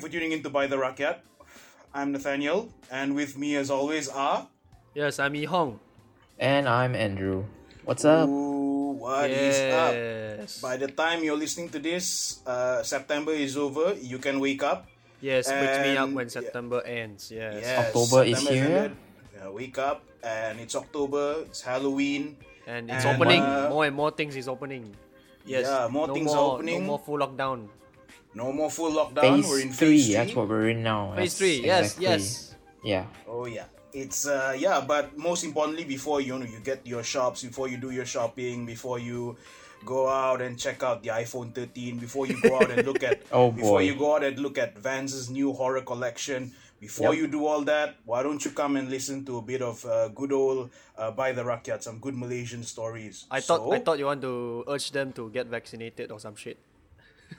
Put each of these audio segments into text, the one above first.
for tuning in to By the Rakyat. I'm Nathaniel, and with me, as always, are. Yes, I'm Yi Hong. And I'm Andrew. What's up? Ooh, what is up? By the time you're listening to this, uh, September is over. You can wake up. yes, wake me up when September ends. Yes. Yes, October is here. ended. Yeah, wake up, and it's October. It's Halloween. And it's And, opening. uh, more and more things is opening. Yes. Yeah, more no things more, are opening. No more full lockdown. No more full lockdown. Phase We're in three. phase three. That's what we're in now. Phase That's three. Yes, exactly- yes. Yeah. Oh yeah, it's uh yeah, but most importantly, before you know you get your shops, before you do your shopping, before you go out and check out the iPhone 13, before you go out and look at Oh, boy. before you go out and look at Vans's new horror collection, before Yep. you do all that, why don't you come and listen to a bit of uh, good old uh, by the Rakyat, some good Malaysian stories. I thought So, I thought you want to urge them to get vaccinated or some shit.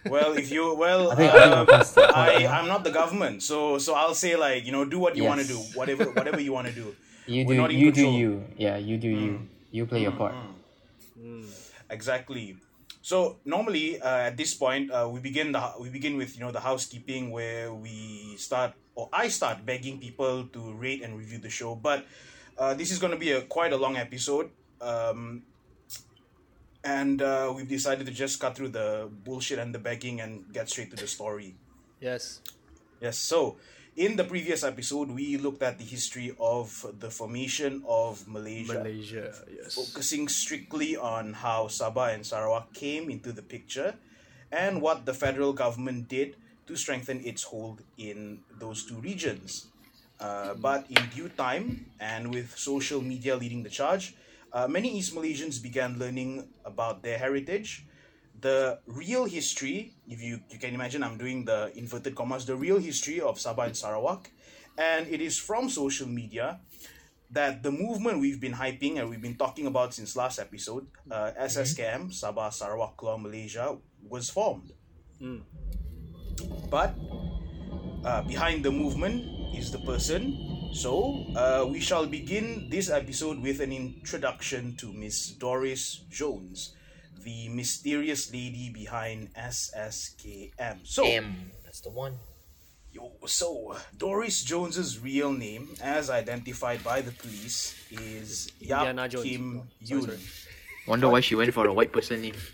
Well, if you well, I think- I think um, we're past that point I now. I'm not the government, so so I'll say like you know do what you want to do, whatever whatever you want to do. You do. You do you. Yeah. You do you. You play your part. Exactly. So normally uh, at this point uh, we begin the we begin with you know the housekeeping where we start or I start begging people to rate and review the show. But uh, this is going to be a quite a long episode, um, and uh, we've decided to just cut through the bullshit and the begging and get straight to the story. Yes. Yes. So, in the previous episode, we looked at the history of the formation of Malaysia, Malaysia. Yes. focusing strictly on how Sabah and Sarawak came into the picture and what the federal government did to strengthen its hold in those two regions. Uh, but in due time, and with social media leading the charge, uh, many East Malaysians began learning about their heritage. The real history, if you, you can imagine, I'm doing the inverted commas, the real history of Sabah and Sarawak. And it is from social media that the movement we've been hyping and we've been talking about since last episode, uh, SSKM, Sabah Sarawak Keluar Malaysia, was formed. But uh, behind the movement is the person. So uh, we shall begin this episode with an introduction to Miss Doris Jones, the mysterious lady behind SSKM. So. M. That's the one. Yo, so Doris Jones's real name, as identified by the police, is Yap Kim Oh, Yoon. sorry. Wonder why she went for a white person name.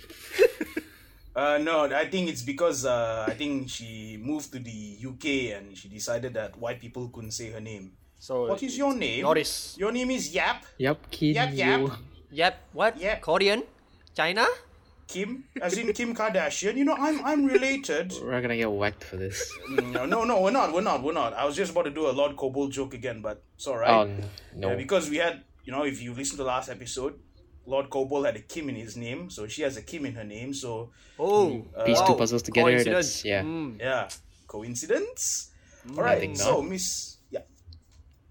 Uh, no, I think it's because uh, I think she moved to the UK and she decided that white people couldn't say her name. So What is your name? Doris. Your name is Yap Yup, kid. Yap Yap Yep. What? Yeah. Korean? China? Kim, as in Kim Kardashian. You know, I'm I'm related. We're gonna get whacked for this. No, no, no, we're not, we're not, we're not. I was just about to do a Lord Kobold joke again, but it's alright. Oh no. Yeah, because we had, you know, if you listen to the last episode, Lord Kobold had a Kim in his name, so she has a Kim in her name. So Oh. Mm, uh, Piece wow. two puzzles together. Coincidence. That's yeah. Mm. yeah, coincidence. Mm. All I right, think so. Miss, yeah,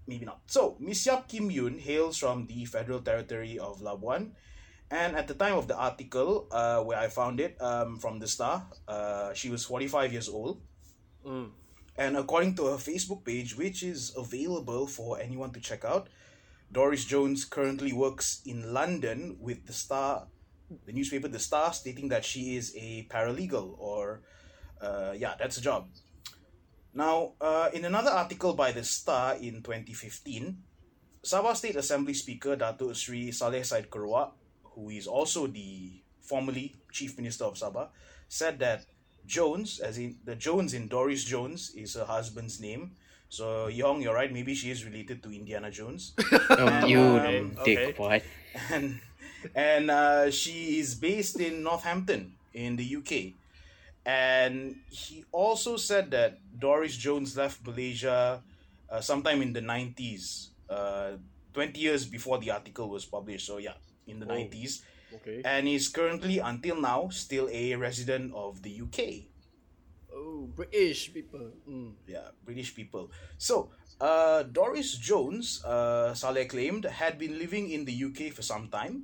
maybe not. So Miss Yap Kim Yoon hails from the Federal Territory of Labuan, and at the time of the article, uh, where I found it, um, from the Star, uh, she was forty five years old. Mm. And according to her Facebook page, which is available for anyone to check out, Doris Jones currently works in London with the Star, the newspaper The Star, stating that she is a paralegal or, uh, yeah, that's a job. Now, uh, in another article by The Star in 2015, Sabah State Assembly Speaker Datuk Sri Salleh Said Keruak, who is also the formerly Chief Minister of Sabah, said that Jones, as in the Jones in Doris Jones, is her husband's name. So Yong, you're right. Maybe she is related to Indiana Jones, Oh, you Um, dick, okay. what? and and uh, she is based in Northampton in the UK. And he also said that Doris Jones left Malaysia uh, sometime in the 90s, uh, 20 years before the article was published. So, yeah, in the Oh. 90s. Okay. And is currently, until now, still a resident of the UK. Oh, British people. Mm. yeah, British people. So, uh, Doris Jones, uh, Salleh claimed, had been living in the UK for some time,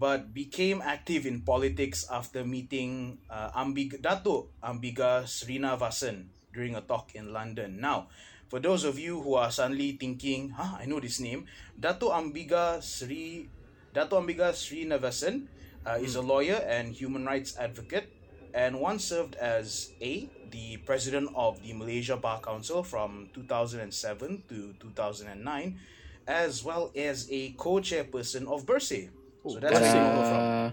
but became active in politics after meeting uh, Ambig- Dato Ambiga Srinivasan during a talk in London. Now, for those of you who are suddenly thinking, huh, I know this name, Dato Ambiga Sri Dato Ambiga Srinivasan uh, is a lawyer and human rights advocate and once served as A, the president of the Malaysia Bar Council from 2007 to 2009, as well as a co-chairperson of Bersih. So that's where they from.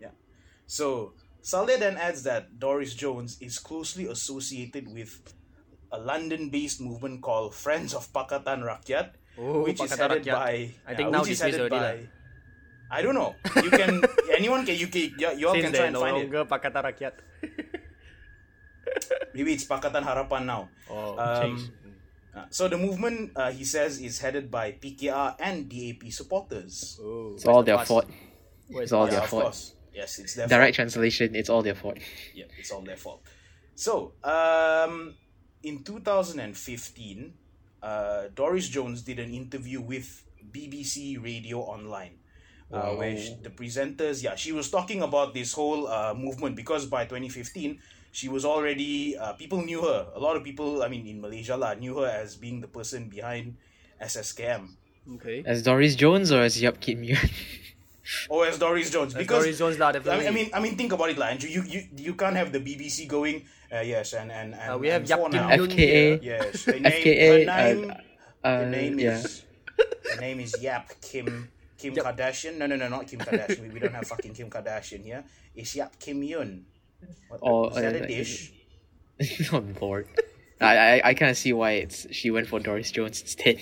Yeah. So Saleh then adds that Doris Jones is closely associated with a London-based movement called Friends of Pakatan Rakyat, Oh, which is Pakatan headed Rakyat. by I think yeah, now which is dismissed headed already by I don't know. You can anyone can you can you, you all Since can try they and no find it. longer Pakatan Rakyat. Maybe it's Pakatan Harapan now. Oh, Um, change. Uh, so the movement, uh, he says, is headed by PKR and DAP supporters. Oh, it's all the their past? fault. Where's It's all the their of fault. course. Yes, it's their Direct translation, it's all their fault. Yeah, it's all their fault. So, um, in 2015, uh, Doris Jones did an interview with BBC Radio Online, uh, where sh the presenters, yeah, she was talking about this whole uh, movement because by 2015, she was already, uh, people knew her. A lot of people, I mean, in Malaysia, lah, knew her as being the person behind SSKM. Okay. As Doris Jones or as Yap Kim Yun? Or as Doris Jones. That's because Doris Jones lah, I definitely. mean, I mean, I mean, think about it, like Andrew. You, you, you can't have the BBC going. Uh, yes, and and and Uh, we have and Yap Kim now. Yun FKA. Yes, her name, FKA, her uh, name, uh, her name yeah. is her name is Yap Kim Kim Yap. Kardashian. No, no, no, not Kim Kardashian. we, we don't have fucking Kim Kardashian here. It's Yap Kim Yun. What, Oh, is that uh, a dish? oh lord. I, I, I kind of see why it's she went for Doris Jones instead.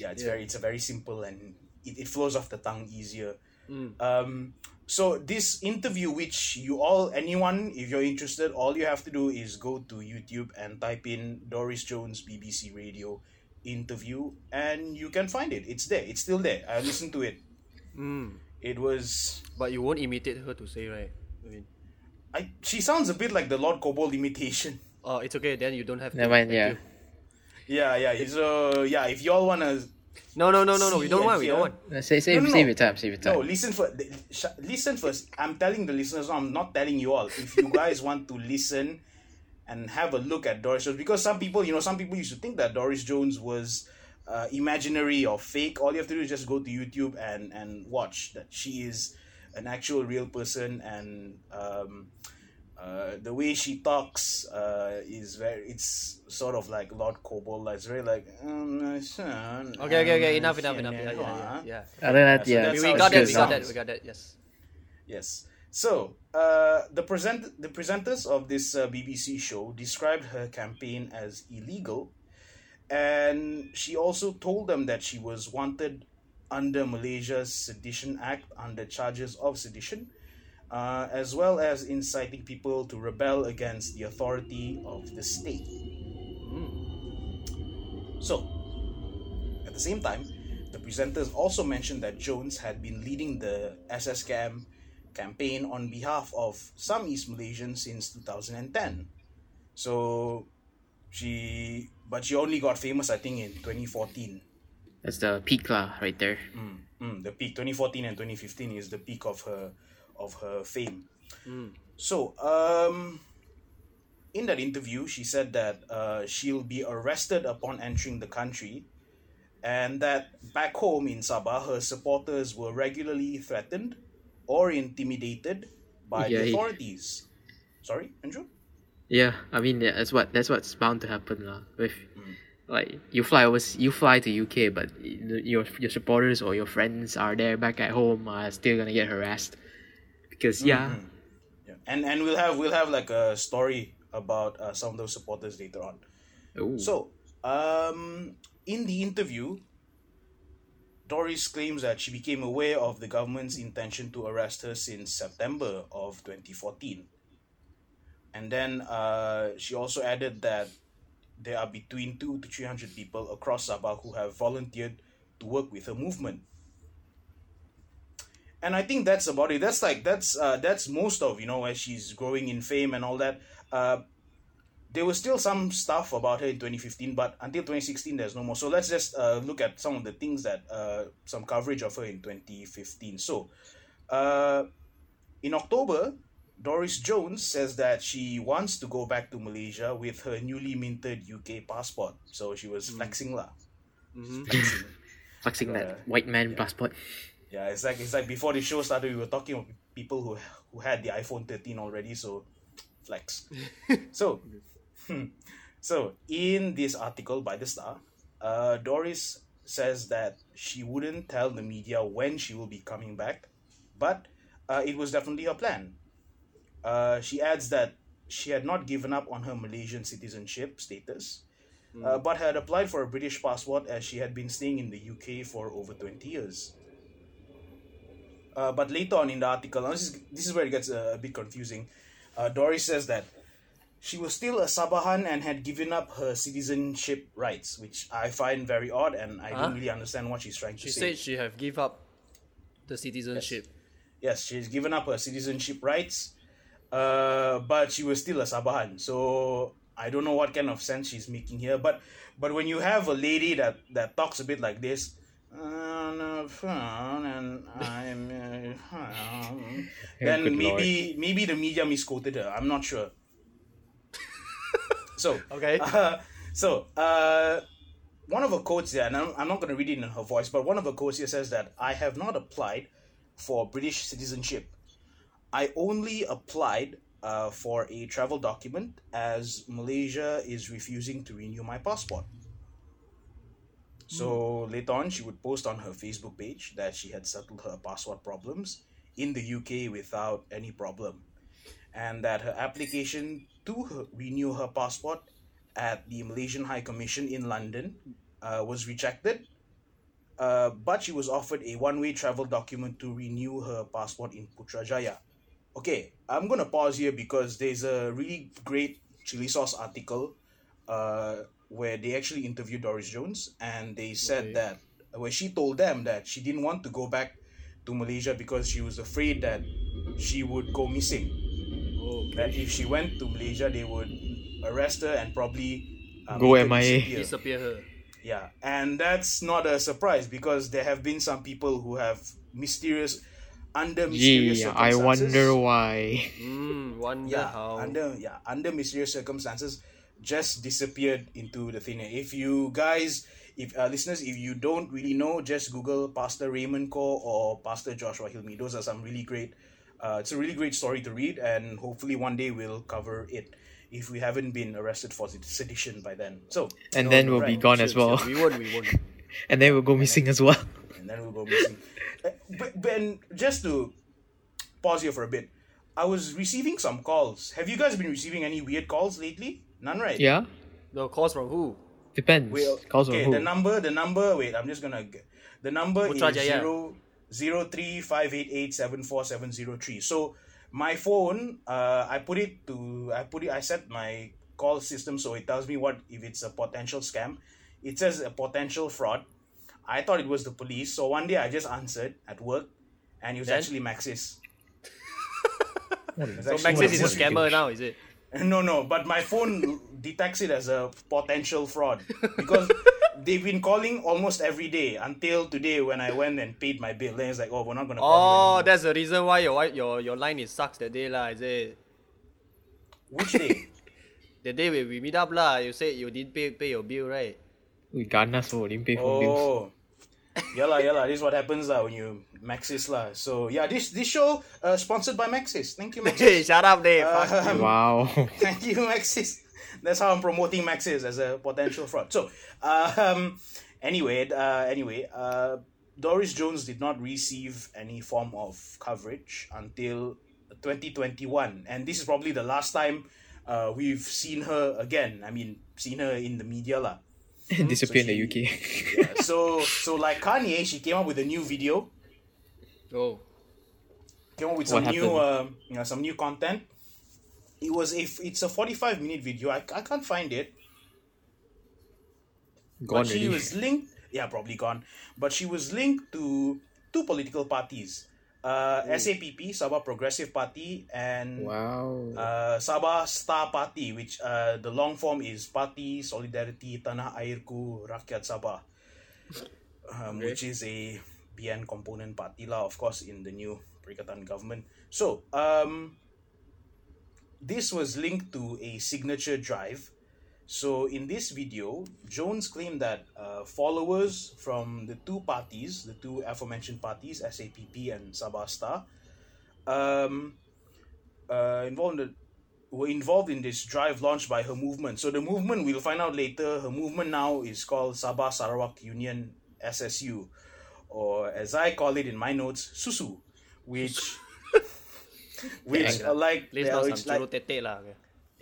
Yeah, it's Yeah. very it's a very simple and it, it flows off the tongue easier. Mm. Um, so this interview, which you all, anyone, if you're interested, all you have to do is go to YouTube and type in Doris Jones BBC Radio interview, and you can find it. It's there. It's still there. I listened to it. Mm. It was. But you won't imitate her to say, right? I mean, I. She sounds a bit like the Lord Kobold imitation. oh, it's okay. Then you don't have to. Never mind, Thank yeah. Yeah, yeah. So yeah, if you all wanna No, no, no, no, no. We don't want. We don't hear. want. Uh, Say, save, No, no, save no. your time, save your time. No, listen for sh- listen first. I'm telling the listeners. I'm not telling you all. If you guys want to listen and have a look at Doris Jones, because some people, you know, some people used to think that Doris Jones was uh, imaginary or fake. All you have to do is just go to YouTube and and watch that she is an actual real person and um, uh, the way she talks uh, is very. It's sort of like Lord Kobold. It's very like. Um, my son, Okay, okay, okay. Enough, enough, yeah, enough. Yeah, yeah, yeah. yeah. yeah. Other that, so yeah. that's We, we got she that. We got that. We got that. Yes. Yes. So, uh, the present the presenters of this uh, BBC show described her campaign as illegal, and she also told them that she was wanted under Malaysia's Sedition Act under charges of sedition, uh, as well as inciting people to rebel against the authority of the state. So, at the same time, the presenters also mentioned that Jones had been leading the SSKM campaign on behalf of some East Malaysians since 2010. So, she, but she only got famous, I think, in 2014. That's the peak lah, right there. Mm, mm, the peak 2014 and 2015 is the peak of her of her fame. So, um, in that interview, she said that uh, she'll be arrested upon entering the country, and that back home in Sabah, her supporters were regularly threatened or intimidated by Yeah, the he- authorities. Sorry, Andrew. Yeah, I mean yeah, that's what that's what's bound to happen lah. With like you fly over, you fly to UK, but your your supporters or your friends are there back at home are still gonna get harassed because yeah, Yeah. And and we'll have we'll have like a story about uh, some of those supporters later on. Ooh. So, um, in the interview, Doris claims that she became aware of the government's intention to arrest her since September of 2014. And then uh, she also added that there are between two to 300 people across Sabah who have volunteered to work with her movement. And I think that's about it. That's like that's uh, that's most of you know as she's growing in fame and all that. Uh, there was still some stuff about her in 2015, but until 2016, there's no more. So let's just uh, look at some of the things that uh, some coverage of her in 2015. So, uh, in October, Doris Jones says that she wants to go back to Malaysia with her newly minted UK passport. So she was flexing lah. Mm-hmm. Flexing. flexing Uh, that white man passport. Yeah, it's like it's like before the show started, we were talking of people who who had the iPhone 13 already. So flex. so so in this article by the Star, uh, Doris says that she wouldn't tell the media when she will be coming back, but uh, it was definitely her plan. Uh, she adds that she had not given up on her Malaysian citizenship status, uh, but had applied for a British passport as she had been staying in the UK for over 20 years. Uh, but later on in the article, this is, this is where it gets uh, a bit confusing. Uh, Doris says that she was still a Sabahan and had given up her citizenship rights, which I find very odd and I Huh? don't really understand what she's trying to say. She said she have give up the citizenship. Yes, she's given up her citizenship rights, uh, but she was still a Sabahan. So I don't know what kind of sense she's making here. But but when you have a lady that that talks a bit like this, on phone and I'm uh, um," then maybe maybe the media misquoted her. I'm not sure. so Okay. uh, so, uh, one of her quotes here, and I'm, I'm not going to read it in her voice, but one of her quotes here says that I have not applied for British citizenship. I only applied uh, for a travel document as Malaysia is refusing to renew my passport. So later on, she would post on her Facebook page that she had settled her passport problems in the UK without any problem, and that her application to her, renew her passport at the Malaysian High Commission in London uh, was rejected. Uh, but she was offered a one-way travel document to renew her passport in Putrajaya. Okay, I'm gonna pause here because there's a really great Cilisos article uh, where they actually interviewed Doris Jones and they said Okay. that where she told them that she didn't want to go back to Malaysia because she was afraid that she would go missing. Oh, That if she went to Malaysia, they would arrest her and probably uh, Go make MIA. disappear. disappear her. Yeah, and that's not a surprise because there have been some people who have mysterious, under mysterious Gee, I circumstances. wonder why. Mm, wonder Yeah, how. under yeah under mysterious circumstances, just disappeared into the thin air. If you guys, if uh, listeners, if you don't really know, just Google Pastor Raymond Koh or Pastor Joshua Hilmi. Those are some really great. Uh, it's a really great story to read, and hopefully one day we'll cover it if we haven't been arrested for sedition by then. So And No, then we'll be gone Chill, as well. chill. We won't. We won't. and then we'll go missing as well. and then we'll go missing. Uh, but, but just to pause here for a bit, I was receiving some calls. Have you guys been receiving any weird calls lately? None, right? Yeah? No calls from who? Depends. Wait, Calls okay, from who? the number, the number. Wait, I'm just gonna. Get, the number is Putrajaya. zero zero three five eight eight seven four seven zero three. So my phone, uh, I put it to, I put it, I set my call system so it tells me what if it's a potential scam. It says a potential fraud. I thought it was the police, so one day I just answered at work, and it was Then? actually Maxis. So actually Maxis is a scammer now, is it? No, no, but my phone detects it as a potential fraud because they've been calling almost every day until today when I went and paid my bill. Then it's like, oh, we're not gonna call Oh, anymore. that's the reason why your your your line is sucks that day lah. Is it? which day? The day we, we meet up lah. You said you didn't pay pay your bill, right? We ganas oh, didn't pay for oh. bills. Yeah lah, yeah lah. This is what happens lah when you Maxis lah. So yeah, this this show uh, sponsored by Maxis. Thank you, Hey, Maxis. shut up, Dave. Um. Wow. Thank you, Maxis. That's how I'm promoting Maxis as a potential fraud. So, um, anyway, uh, anyway, uh, Doris Jones did not receive any form of coverage until 2021, and this is probably the last time uh, we've seen her again. I mean, seen her in the media lah. Disappear in So the UK. Yeah, so, so like Kanye, she came up with a new video, Oh. came up with What some new, um, you know, some new content. It was a, f- it's a 45 minute video. I, I can't find it. Gone but she already. was linked yeah probably gone but she was linked to two political parties uh, SAPP Sabah Progressive Party and Wow. uh, Sabah Star Party which uh, the long form is Party Solidarity Tanah Airku Rakyat Sabah um, Okay. which is a BN component party lah of course in the new Perikatan government so um, this was linked to a signature drive so in this video, Jones claimed that uh, followers from the two parties, the two aforementioned parties, SAPP and Sabasta, um, uh, involved in the, were involved in this drive launched by her movement. So the movement, we'll find out later, her movement now is called Sabah Sarawak Union SSU, or as I call it in my notes, Susu, which, which uh, like, Please yeah, not which like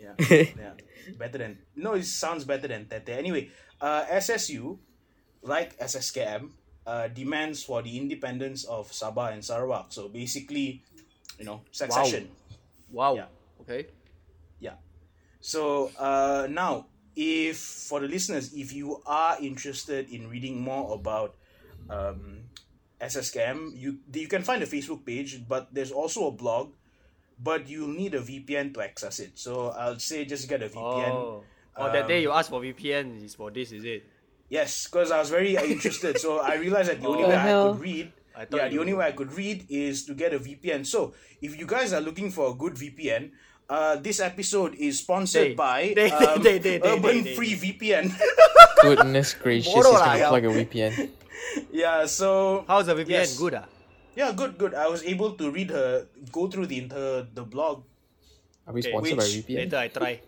churu tete lah. okay. yeah, yeah, better than no, it sounds better than Tete. Anyway, uh, SSU, like SSKM, uh, demands for the independence of Sabah and Sarawak. So basically, you know, succession. Wow. Yeah. Okay. Yeah. So uh, now, if for the listeners, if you are interested in reading more about um, SSKM, you you can find a Facebook page, but there's also a blog. But you'll need a VPN to access it. So I'll say just get a VPN. Oh. Oh, that day Um, you asked for VPN is for this, is it? Yes, because I was very interested. So I realized that the only Oh. way The I could read, I yeah, the you- only way I could read is to get a VPN. So if you guys are looking for a good VPN, uh, this episode is sponsored They- by they- um, they- they- they- Urban they- they- Free VPN. Goodness gracious, Bodoh he's lah, gonna yeah. plug a VPN. yeah, so How's the VPN? Yes. Good ah? Yeah, good, good. I was able to read her, go through the entire the blog. Are we Okay, sponsored by VPN? Later I try.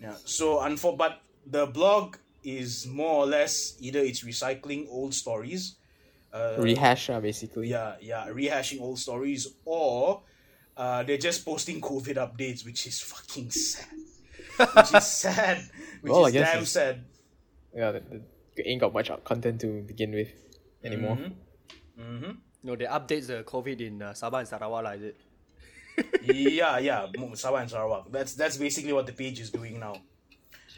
Yeah, so unfor but the blog is more or less either it's recycling old stories, uh, Rehash, uh, basically. yeah, yeah, rehashing old stories, or uh, they're just posting COVID updates, which is fucking sad. which is sad. Which Well, I is guess damn sad. Yeah, the, the, ain't got much content to begin with anymore. Mm-hmm. No, they updates the COVID in uh, Sabah and Sarawak lah, is it? yeah, yeah, Sabah and Sarawak. That's that's basically what the page is doing now.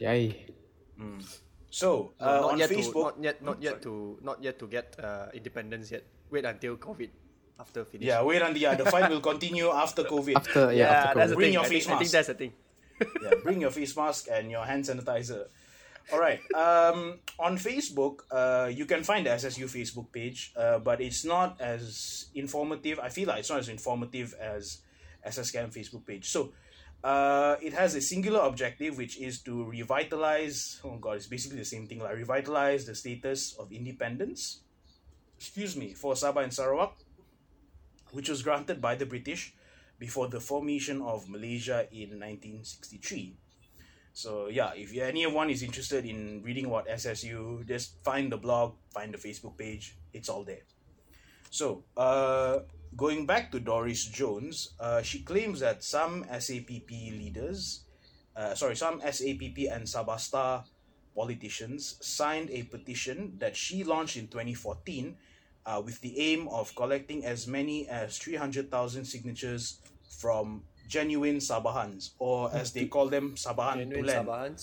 Yay. So No, uh, not on yet Facebook, to not yet not yet to not yet to get uh, independence yet. Wait until COVID after finish. yeah, wait the yeah, the fight will continue after COVID. After, yeah, yeah, after COVID. Bring your I think, face I think mask. that's the thing. yeah, bring your face mask and your hand sanitizer. All right. Um, on Facebook, uh, you can find the SSU Facebook page, uh, but it's not as informative. I feel like it's not as informative as SSKM Facebook page. So, uh, it has a singular objective, which is to revitalize. Oh God, it's basically the same thing. Like revitalize the status of independence. Excuse me, for Sabah and Sarawak, which was granted by the British before the formation of Malaysia in 1963. So yeah, if anyone is interested in reading about SSU, just find the blog, find the Facebook page. It's all there. So uh, going back to Doris Jones, uh, she claims that some SAPP leaders, uh, sorry, some SAPP and Sabasta politicians signed a petition that she launched in 2014 uh, with the aim of collecting as many as 300,000 signatures from genuine Sabahans, or as they call them, Sabahan Genuine Tulen. Sabahans.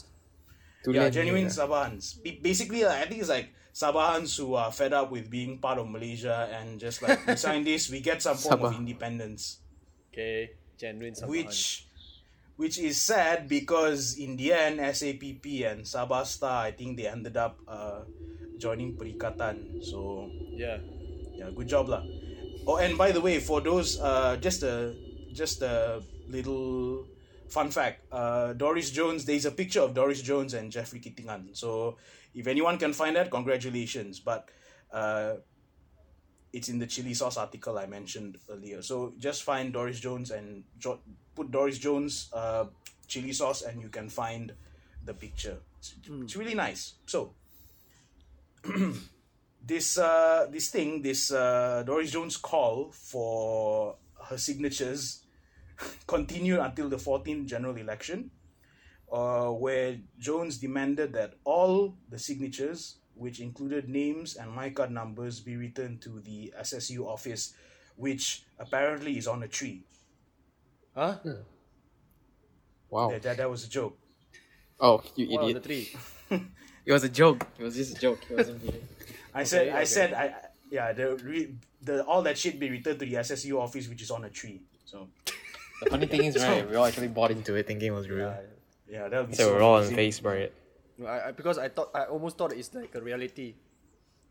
Yeah, genuine yeah. Sabahans. Ba- Basically, like, I think it's like Sabahans who are fed up with being part of Malaysia and just like, we sign this, we get some form of independence. Okay, genuine Sabahans. Which which is sad because in the end, SAPP and Sabasta, I think they ended up uh, joining Perikatan. So yeah. yeah, good job lah. Oh, and by the way, for those uh, just a just a little fun fact. Uh, Doris Jones. There's a picture of Doris Jones and Jeffrey Kitingan. So if anyone can find that, congratulations. But uh, it's in the Cilisos article I mentioned earlier. So just find Doris Jones and jo- put Doris Jones uh, Cilisos, and you can find the picture. It's, it's really nice. So this uh this thing this uh Doris Jones call for her signatures continued until the 14th general election uh, where Jones demanded that all the signatures which included names and MyKad numbers be returned to the SSU office which apparently is on a tree Huh? Wow. that, that, that was a joke Oh, you What on idiot. the tree? It was a joke. It was just a joke. It wasn't really. I said Okay, I okay. said I I- yeah the, re, the all that shit be returned to the SSU office which is on a tree so The funny thing is, right, we all actually bought into it thinking it was real. yeah that would be so so we're all on amazing. face by it. No, I, I, because I thought I almost thought it's like a reality.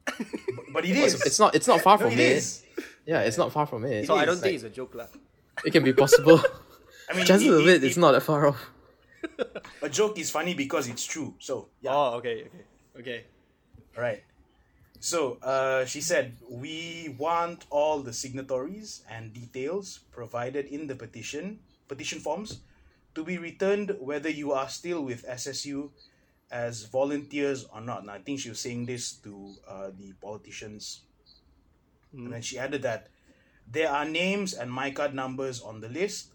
but it It's, is it's not. It's not far No, from it it. is. Yeah, it's not far from it. So I don't like- think it's a joke lah. it can be possible. I mean Chances it- of it- it, it's not that far off. a joke is funny because it's true so yeah Oh, okay, okay, okay. right So uh, she said, We want all the signatories and details provided in the petition, petition forms, to be returned whether you are still with SSU as volunteers or not. And I think she was saying this to uh, the politicians. And then she added that there are names and MyKad numbers on the list.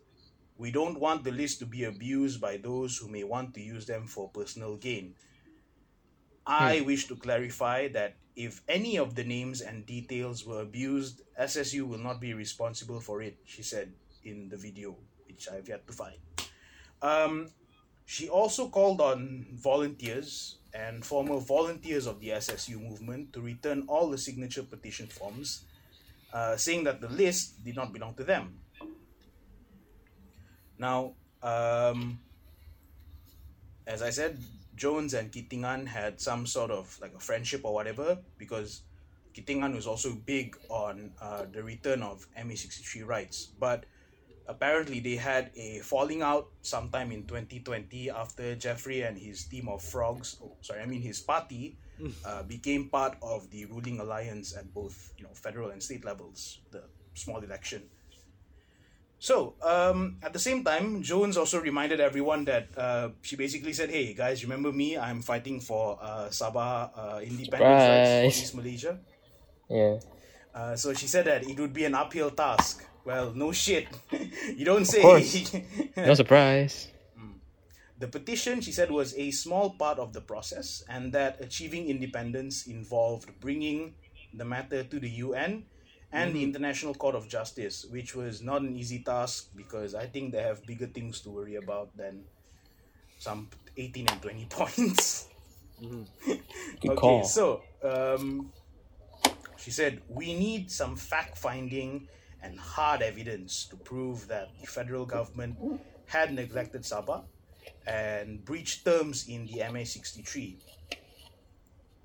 We don't want the list to be abused by those who may want to use them for personal gain. I wish to clarify that if any of the names and details were abused, SSU will not be responsible for it, she said in the video, which I've yet to find. Um, she also called on volunteers and former volunteers of the SSU movement to return all the signature petition forms, uh, saying that the list did not belong to them. Now, um, as I said, Jones and Kitingan had some sort of like a friendship or whatever because Kitingan was also big on uh, the return of MA63 rights. But apparently they had a falling out sometime in 2020 after Jeffrey and his team of frogs, oh, sorry, I mean his party, uh, became part of the ruling alliance at both you know federal and state levels, the small election. So, um, at the same time, Jones also reminded everyone that uh, she basically said, "Hey guys, remember me? I'm fighting for uh, Sabah uh, independence rights for East Malaysia." Yeah. Uh, so she said that it would be an uphill task. Well, no shit. you don't say. No surprise. the petition, she said, was a small part of the process, and that achieving independence involved bringing the matter to the UN and the International Court of Justice, which was not an easy task because I think they have bigger things to worry about than some 18 and 20 points. Good okay, call. so um, she said we need some fact finding and hard evidence to prove that the federal government had neglected Sabah and breached terms in the MA63.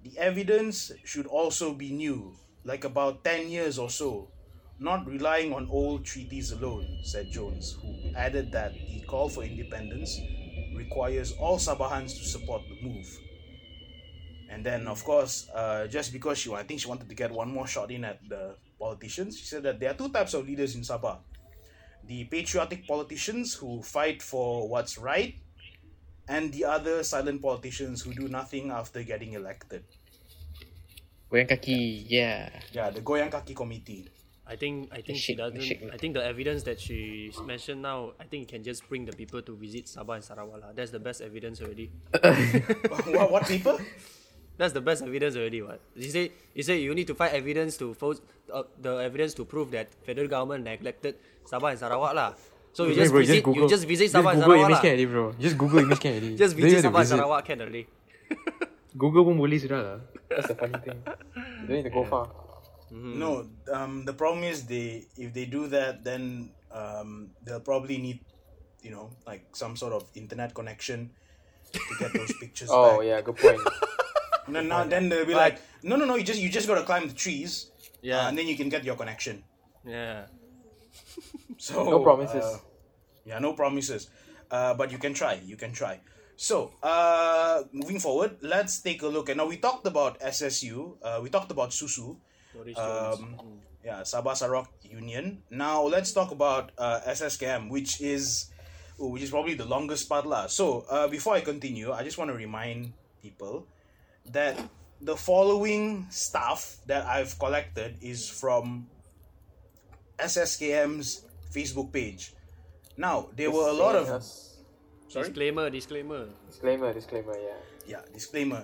The evidence should also be new, like about 10 years or so, not relying on old treaties alone, said Jones, who added that the call for independence requires all Sabahans to support the move. And then, of course, uh, just because she, I think she wanted to get one more shot in at the politicians, she said that there are two types of leaders in Sabah: the patriotic politicians who fight for what's right, and the other silent politicians who do nothing after getting elected. Goyang kaki, yeah. Yeah, the Goyang Kaki Committee. I think I think she shake- the doesn't. shake- I think the evidence that she mentioned now, I think it can just bring the people to visit Sabah and Sarawak. lah. That's the best evidence already. what, what people? That's the best evidence already. What you say? You say you need to find evidence to fo- uh, the evidence to prove that federal government neglected Sabah and Sarawak lah. So you just bro, visit. you just visit Sabah and Google Sarawak image lah. can already, bro. Just Google image can already. Just visit Sabah and Sarawak can already. Google pun boleh sudah lah. That's the funny thing. You don't need to go far. No, um, the problem is they if they do that, then um, they'll probably need, you know, like some sort of internet connection to get those pictures Oh back. yeah, good point. And then, now, then they'll be like, no, no, no, you just you just gotta climb the trees, Yeah. uh, and then you can get your connection. Yeah. So No promises. uh, yeah, no promises. Uh, but you can try. You can try. So, uh, moving forward, let's take a look. And now we talked about SSU. Uh, we talked about Susu. Um, yeah, Sabah Sarawak Union. Now let's talk about uh, SSKM, which is oh, which is probably the longest part lah. So uh, before I continue, I just want to remind people that the following stuff that I've collected is from SSKM's Facebook page. Now there were a lot of sorry Disclaimer. Disclaimer. disclaimer, disclaimer, yeah. yeah disclaimer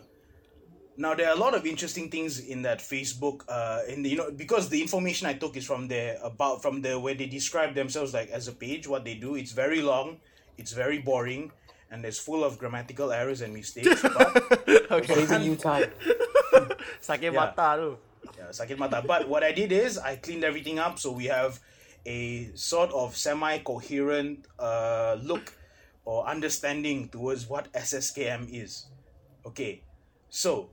now there are a lot of interesting things in that facebook uh in the, you know because the information i took is from there about from the where they describe themselves like as a page what they do it's very long it's very boring and it's full of grammatical errors and mistakes but Saving you time. Sakit Yeah. mata tu. yeah, sakit mata. But what I did is I cleaned everything up so we have a sort of semi-coherent uh, look or understanding towards what SSKM is. Okay, so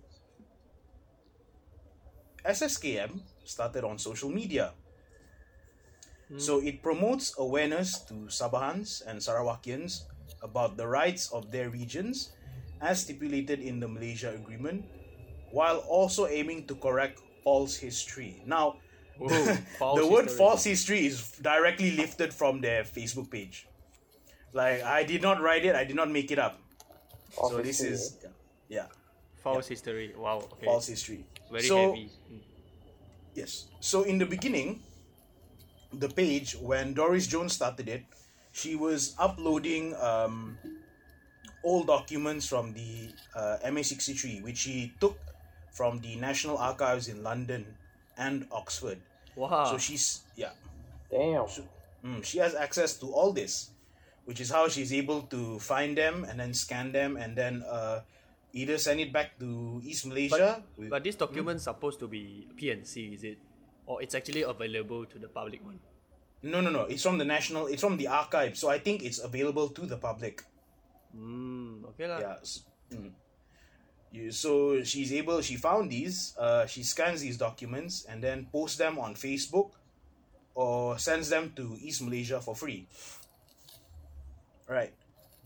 SSKM started on social media. Hmm. So it promotes awareness to Sabahans and Sarawakians about the rights of their regions as stipulated in the Malaysia Agreement while also aiming to correct false history. Now, Whoa, false the word history. false history is directly lifted from their Facebook page. Like I did not write it, I did not make it up. so this Obviously, is yeah, False history. Wow. Okay. false history. Very so, heavy. Yes. So in the beginning, the page when Doris Jones started it, she was uploading um, old documents from the uh, MA63, which she took from the National Archives in London and Oxford. Wow. So she's yeah, Damn. mm, she has access to all this, which is how she's able to find them and then scan them and then uh, either send it back to East Malaysia. with- But this document's supposed to be PNC, is it? Or it's actually available to the public one? No, no, no. It's from the national. It's from the archive. So I think it's available to the public. Hmm. Okay lah. Yeah. s- mm. You, so she's able. She found these. Uh, she scans these documents and then posts them on Facebook, or sends them to East Malaysia for free. Right.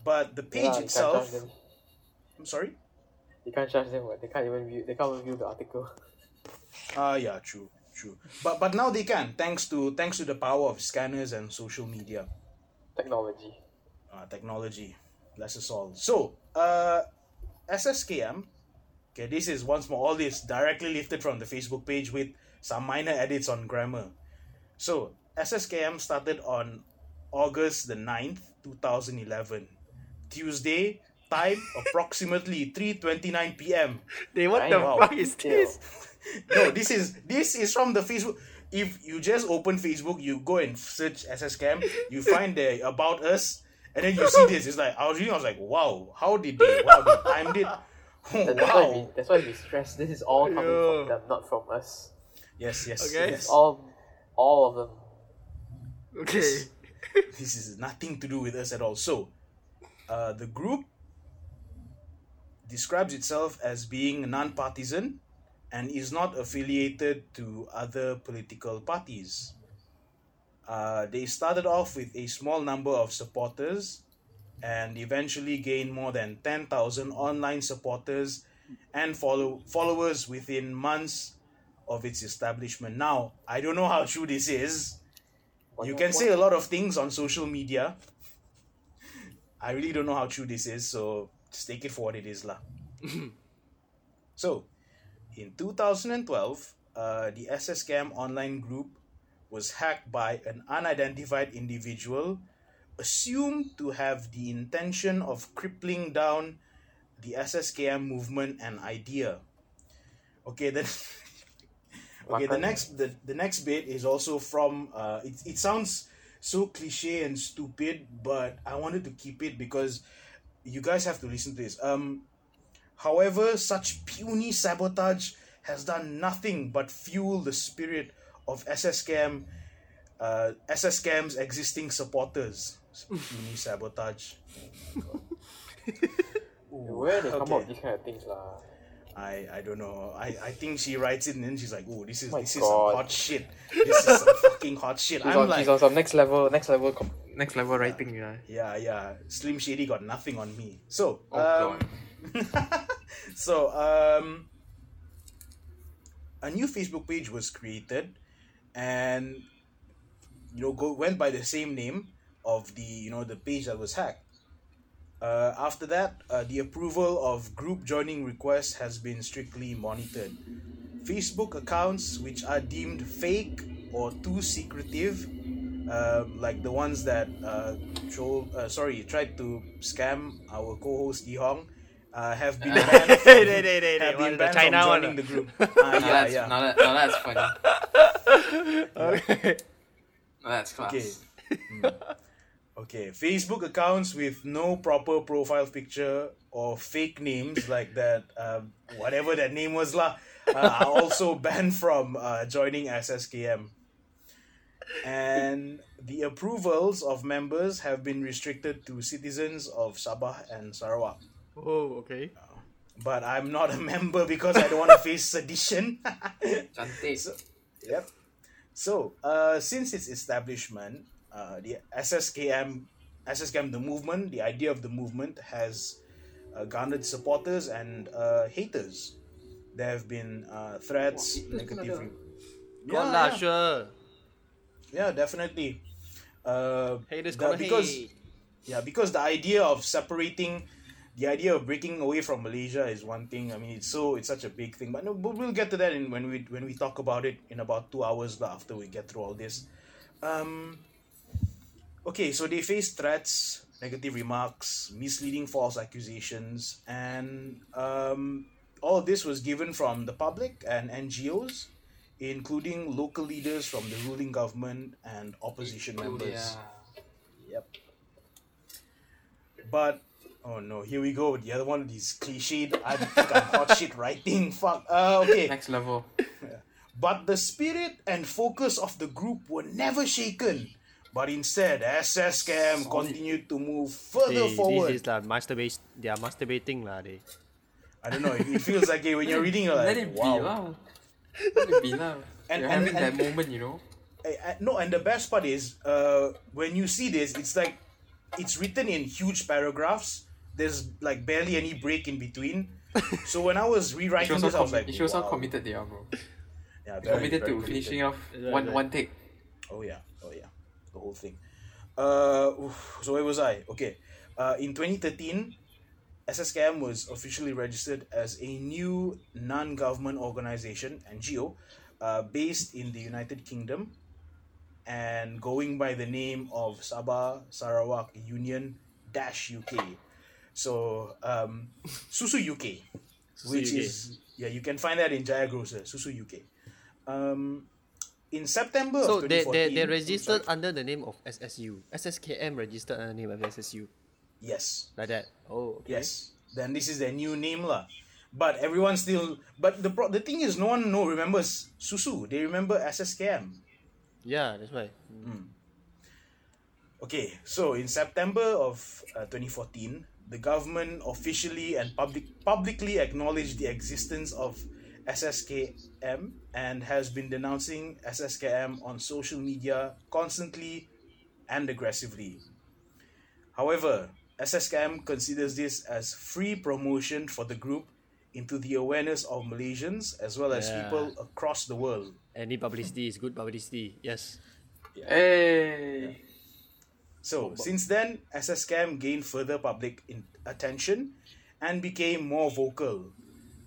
But the page Yeah, itself. I'm sorry. You can't charge them. What? They can't even view. They can't even view the article. Ah, yeah, true, true. But but now they can thanks to thanks to the power of scanners and social media. Technology. uh, technology. Bless us all. So, uh, SSKM. Okay, this is once more all this directly lifted from the Facebook page with some minor edits on grammar. So, SSKM started on August the 9th, 2011. Tuesday, time approximately 3:29 p.m. They what I the know. fuck is this? No, this is this is from the Facebook. If you just open Facebook, you go and search SSKM, you find the about us, and then you see this. It's like I was reading, I was like, wow, how did they? Wow, they timed it. Oh, That- That's why we. wow. That's why we stress. This is all coming Yeah. from them, not from us. Yes, yes, Okay. yes. All, all of them. Okay. This is nothing to do with us at all. So, uh, the group describes itself as being non-partisan and is not affiliated to other political parties. Uh, they started off with a small number of supporters and eventually gained more than 10,000 online supporters and follow followers within months of its establishment. Now, I don't know how true this is. You can say a lot of things on social media. I really don't know how true this is, so just take it for what it is, lah. so, in 2012, uh, the SSKM online group was hacked by an unidentified individual assumed to have the intention of crippling down the SSKM movement and idea. Okay, then. okay, the next the, the next bit is also from. Uh, it it sounds so cliche and stupid, but I wanted to keep it because you guys have to listen to this. Um, however, such puny sabotage has done nothing but fuel the spirit of SSKM, uh, SSKM's existing supporters. Puny sabotage. Where they come Okay. up with these kind of things, lah. I, I don't know. I, I think she writes it and then she's like, oh, this is My this is God. some hot shit. This is some fucking hot shit. She's I'm on, like, she's on some next level, next level, com- next level writing, yeah. yeah, yeah. Slim Shady got nothing on me. So, Oh, um, so um, a new Facebook page was created, and you know, go went by the same name of the you know the page that was hacked. Uh, after that, uh, the approval of group joining requests has been strictly monitored. Facebook accounts which are deemed fake or too secretive, uh, like the ones that uh, troll, uh, sorry, tried to scam our co-host Yihong, uh, have been banned from, Hey, hey, hey, hey, have been banned China from joining the group. Ah, Now yeah, that's, yeah. Now, that, now that's funny. okay. Now that's class. Okay. Okay, Facebook accounts with no proper profile picture or fake names like that, um, whatever that name was, lah, uh, are also banned from uh, joining SSKM. And the approvals of members have been restricted to citizens of Sabah and Sarawak. Oh, okay. But I'm not a member because I don't want to face sedition. Cantik. So, yep. So, uh, since its establishment, uh, the SSKM, SSKM, the movement, the idea of the movement has uh, garnered supporters and uh, haters. There have been uh, threats, negative. Re- Got yeah, lah, yeah. sure. yeah, definitely. Uh, Haters the- gonna because hate. yeah, because the idea of separating, the idea of breaking away from Malaysia is one thing. I mean, it's so it's such a big thing. But no, but we'll get to that in when we when we talk about it in about two hours after we get through all this. Um, okay, so they face threats, negative remarks, misleading false accusations, and um, all of this was given from the public and NGOs, including local leaders from the ruling government and opposition members. Yep. But oh no, here we go. The other one of these cliched I think I'm hot shit writing. Fuck. Uh, okay. Next level. But the spirit and focus of the group were never shaken. But instead, SSKM continued to move further They, forward. this is like masturbate. They are masturbating lah. They. I don't know. It, it feels like it when you're reading, you're Let like, it be wow. lah. Let it be lah. And- You're and- having and- that moment, you know. I, I, no, and the best part is, uh, when you see this, it's like it's written in huge paragraphs. There's like barely any break in between. So when I was rewriting shows, this, I was like, it shows how committed they are, bro. Yeah, very, committed very to finishing off Right, one right. one take. Oh yeah, yeah, the whole thing. Uh, oof, so where was I? Okay, uh, in 2013, SSKM was officially registered as a new non-government organization (NGO) uh, based in the United Kingdom, and going by the name of Sabah Sarawak Union Dash UK. So um, Susu UK, which UK. is yeah, you can find that in Jaya Grocer, Susu UK. Um, in September So of they 2014, they they I'm registered sorry. under the name of SSU. SSKM registered under the name of SSU. Yes, Like that. Oh. Okay. yes. Then this is their new name lah. But everyone still. But the pro- the thing is, no one no remembers Susu. They remember SSKM. Yeah, that's why. Okay, so in September of uh, 2014, the government officially and public publicly acknowledged the existence of SSKM and has been denouncing SSKM on social media constantly and aggressively. However, SSKM considers this as free promotion for the group into the awareness of Malaysians as well as Yeah. people across the world. Any publicity is good publicity. Yes. Hey. So since then, SSKM gained further public in- attention and became more vocal.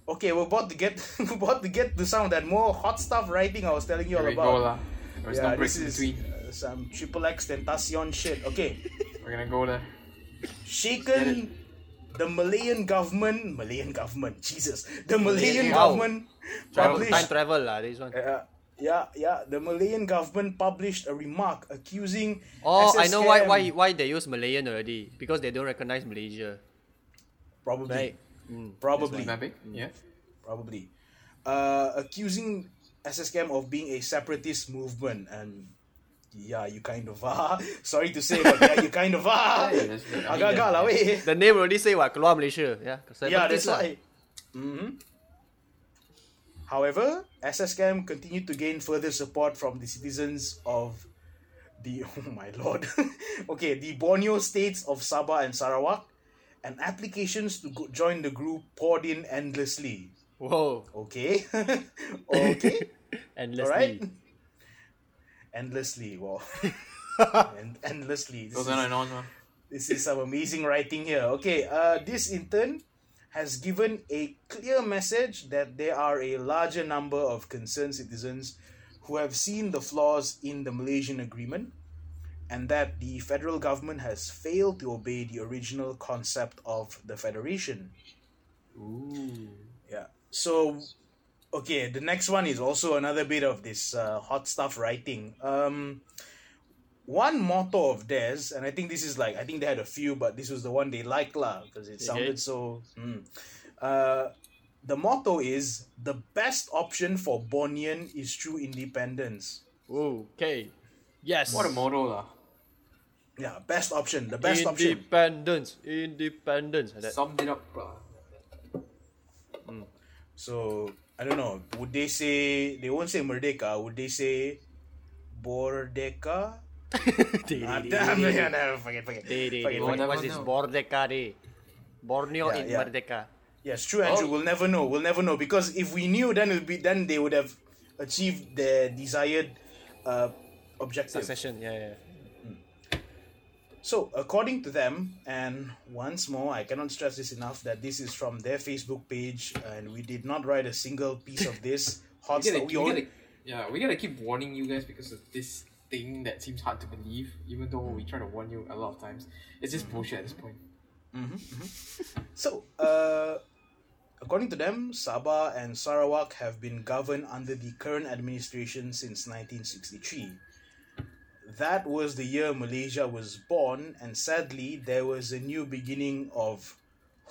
Okay, we're about to get we're about to get to some of that more hot stuff writing I was telling you all Here we about. go lah. There's yeah, no breaks this in is uh, some triple X tentacion shit. Okay, We're gonna go there. shaken. The Malayan government, Malayan government, Jesus, the Malayan Wow. government Travel, published time travel lah. This one. Uh, yeah, yeah. The Malayan government published a remark accusing. Oh, I know why why why they use Malayan already because they don't recognize Malaysia. Probably, Right. Mm. probably, Is that big? Yeah. probably. Uh, accusing SSKM of being a separatist movement, and yeah, you kind of are. Sorry to say, but yeah, you kind of are. Yeah, that's good. I mean, Agak-agak yeah, lah, weh. The name already say what keluar Malaysia. Yeah. Yeah, that's lah. why. hmm However, SSCAM continued to gain further support from the citizens of the oh my lord, okay, the Borneo states of Sabah and Sarawak, and applications to go- join the group poured in endlessly. Whoa. Okay, okay, Endlessly. all right, endlessly. Wow, and endlessly. This is- on and on. this is some amazing writing here. Okay, uh, this in turn has given a clear message that there are a larger number of concerned citizens who have seen the flaws in the Malaysian agreement and that the federal government has failed to obey the original concept of the federation. Ooh. Yeah. So, okay, the next one is also another bit of this uh, hot stuff writing. Um, one motto of theirs, and I think this is like I think they had a few, but this was the one they liked lah because it sounded so. mm. Uh, the motto is the best option for Bornean is true independence. Okay. Yes. What a motto lah. Yeah, best option, the best option. Independence. Independence. Like that. Summed it up. lah. So I don't know. Would they say they won't say merdeka? Would they say bordeka? Damn, yeah, no, forget, forget, Day, day, forget, day. What, forget. what's. Bordeka Day. Borneo Yeah, in yeah. Merdeka. Yes, true, Andrew. Oh. We'll never know. We'll never know because if we knew, then it'll be then they would have achieved their desired uh, objective. Succession, yeah, yeah. So, according to them, and once more, I cannot stress this enough that this is from their Facebook page, and we did not write a single piece of this hot stuff. We gotta, yeah, we gotta keep warning you guys because of this thing that seems hard to believe, even though we mm-hmm. try to warn you a lot of times. It's just mm-hmm. bullshit at this point. Mm-hmm, so, uh, according to them, Sabah and Sarawak have been governed under the current administration since 1963. That was the year Malaysia was born, and sadly, there was a new beginning of,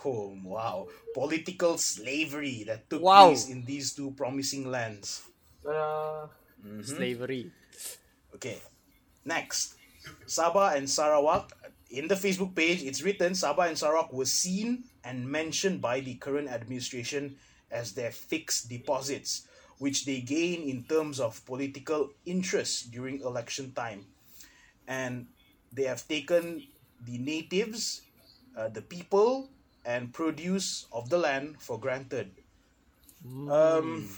oh wow, political slavery that took Wow. place in these two promising lands. Mm-hmm. Slavery. Okay. Next. Sabah and Sarawak. In the Facebook page, it's written Sabah and Sarawak were seen and mentioned by the current administration as their fixed deposits, which they gain in terms of political interest during election time. And they have taken the natives, uh, the people, and produce of the land for granted. Um,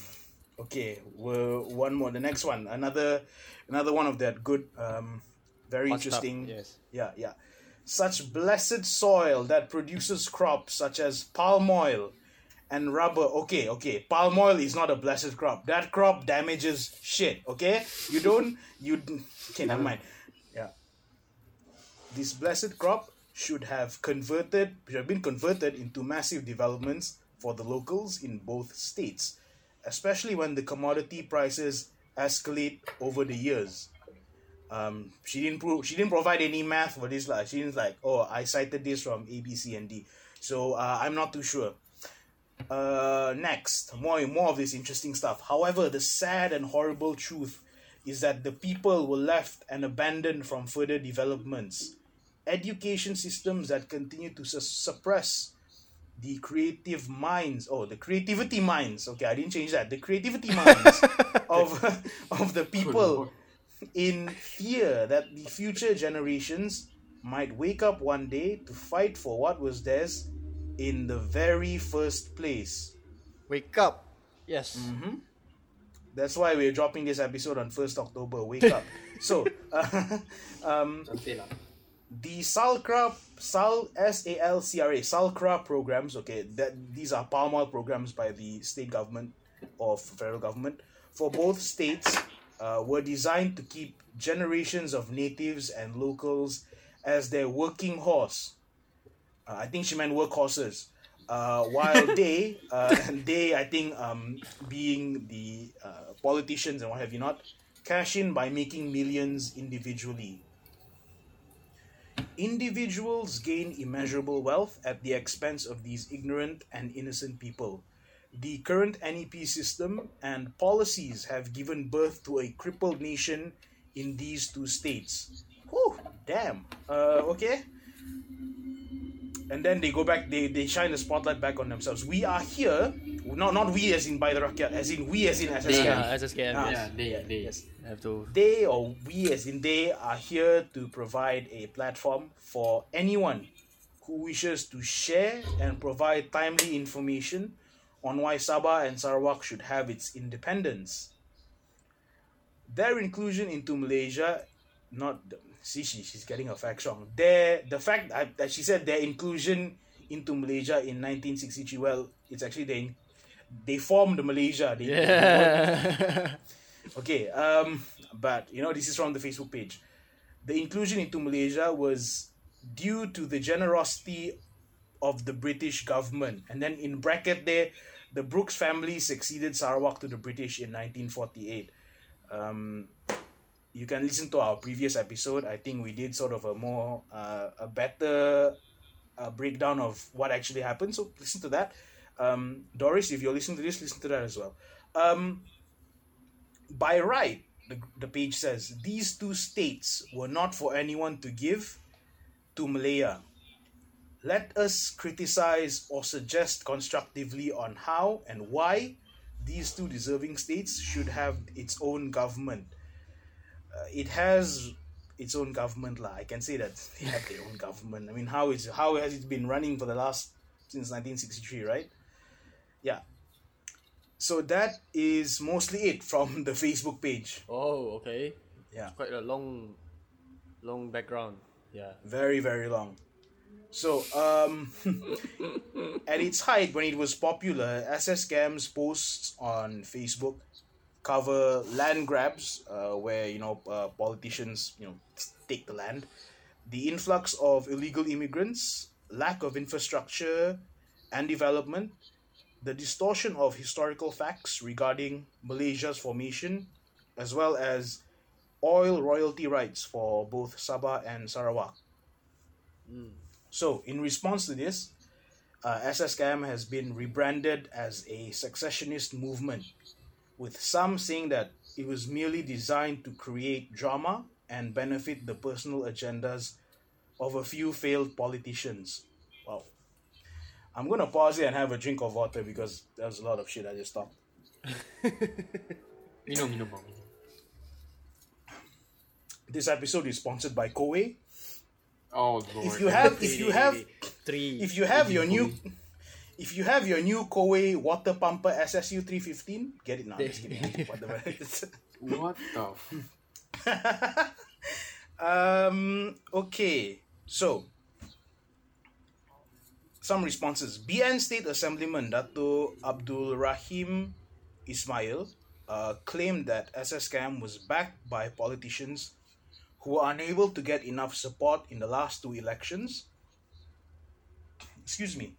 okay, well, one more. The next one, another, another one of that good, um, very Hot interesting. yes. Yeah, yeah. Such blessed soil that produces crops such as palm oil and rubber. Okay, okay. Palm oil is not a blessed crop. That crop damages shit. Okay, you don't. You okay? Never mind. This blessed crop should have converted, should have been converted into massive developments for the locals in both states, especially when the commodity prices escalate over the years. Um, she didn't prove, she didn't provide any math for this like she didn't like oh I cited this from A B C and D. So uh, I'm not too sure. Uh, next more more of this interesting stuff. However the sad and horrible truth is that the people were left and abandoned from further developments education systems that continue to su- suppress the creative minds oh the creativity minds okay I didn't change that the creativity minds of of the people in fear that the future generations might wake up one day to fight for what was theirs in the very first place. Wake up. Yes. That's why we're dropping this episode on 1st October. Wake up. so, uh, um, Santai lah. The SALCRA, SAL, S-A-L-C-R-A, SALCRA programs, okay, that these are palm oil programs by the state government or federal government for both states uh, were designed to keep generations of natives and locals as their working horse. Uh, I think she meant workhorses. Uh, while they, uh, they, I think, um, being the uh, politicians and what have you not, cash in by making millions individually. Individuals gain immeasurable wealth at the expense of these ignorant and innocent people. The current NEP system and policies have given birth to a crippled nation in these two states. Whew, damn. Uh, okay. And then they go back, they, they shine the spotlight back on themselves. We are here, not not we as in by the rakyat, as in we as in SSK. Yeah, SSKM. Ah. yes. Yeah, they, they. Yes Have to. they or we as in they are here to provide a platform for anyone who wishes to share and provide timely information on why Sabah and Sarawak should have its independence. Their inclusion into Malaysia, not see she, she's getting her facts wrong. Their the fact that that she said their inclusion into Malaysia in 1963. Well, it's actually they they formed Malaysia. They, Yeah. Okay, um, but you know, this is from the Facebook page. The inclusion into Malaysia was due to the generosity of the British government. And then in bracket there, the Brooks family succeeded Sarawak to the British in 1948. Um, you can listen to our previous episode. I think we did sort of a more, uh, a better uh, breakdown of what actually happened. So listen to that. Um, Doris, if you're listening to this, listen to that as well. Um, by right, the, the page says, these two states were not for anyone to give to Malaya. Let us criticize or suggest constructively on how and why these two deserving states should have its own government. Uh, it has its own government, lah. I can say that they have their own government. I mean, how is how has it been running for the last since 1963, right? yeah. So that is mostly it from the Facebook page. Oh, okay. Yeah. It's Quite a long, long background. Yeah. Very, very long. So, um, at its height, when it was popular, SSKM's posts on Facebook cover land grabs, uh, where you know uh, politicians you know take the land, the influx of illegal immigrants, lack of infrastructure and development, the distortion of historical facts regarding Malaysia's formation, as well as oil royalty rights for both Sabah and Sarawak. So, in response to this, uh, SSKM has been rebranded as a secessionist movement, with some saying that it was merely designed to create drama and benefit the personal agendas of a few failed politicians. Wow. I'm gonna pause here and have a drink of water because there was a lot of shit I just talked. Minum, minum, minum. This episode is sponsored by Koei. Oh lord. If you have, if you have, three. if you have your new if you have your new Koei water pumper SSU 315 get it now. Just kidding. Whatever what the f- um okay. So some responses. BN State Assemblyman Dato Abdul Rahim Ismail uh, claimed that SSKM was backed by politicians who were unable to get enough support in the last two elections. Excuse me,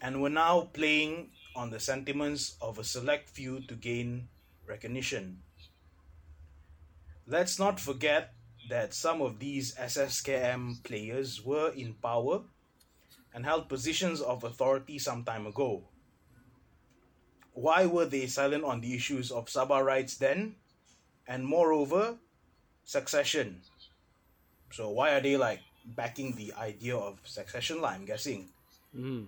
and were now playing on the sentiments of a select few to gain recognition. Let's not forget that some of these SSKM players were in power and held positions of authority some time ago. Why were they silent on the issues of Sabah rights then? And moreover, succession. So why are they like backing the idea of succession? I'm guessing. Hmm.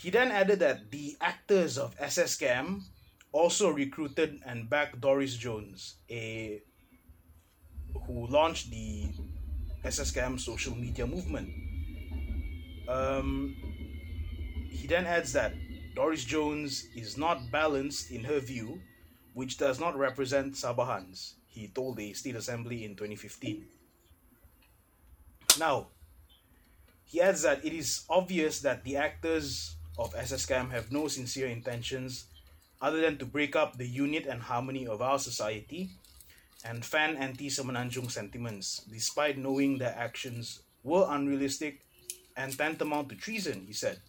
He then added that the actors of SSKM also recruited and backed Doris Jones, a who launched the SSKM social media movement. Um, he then adds that Doris Jones is not balanced in her view, which does not represent Sabahans. He told the State Assembly in 2015. Now, he adds that it is obvious that the actors of SSKM have no sincere intentions other than to break up the unit and harmony of our society and fan anti Semenanjung sentiments, despite knowing their actions were unrealistic and tantamount to treason, he said.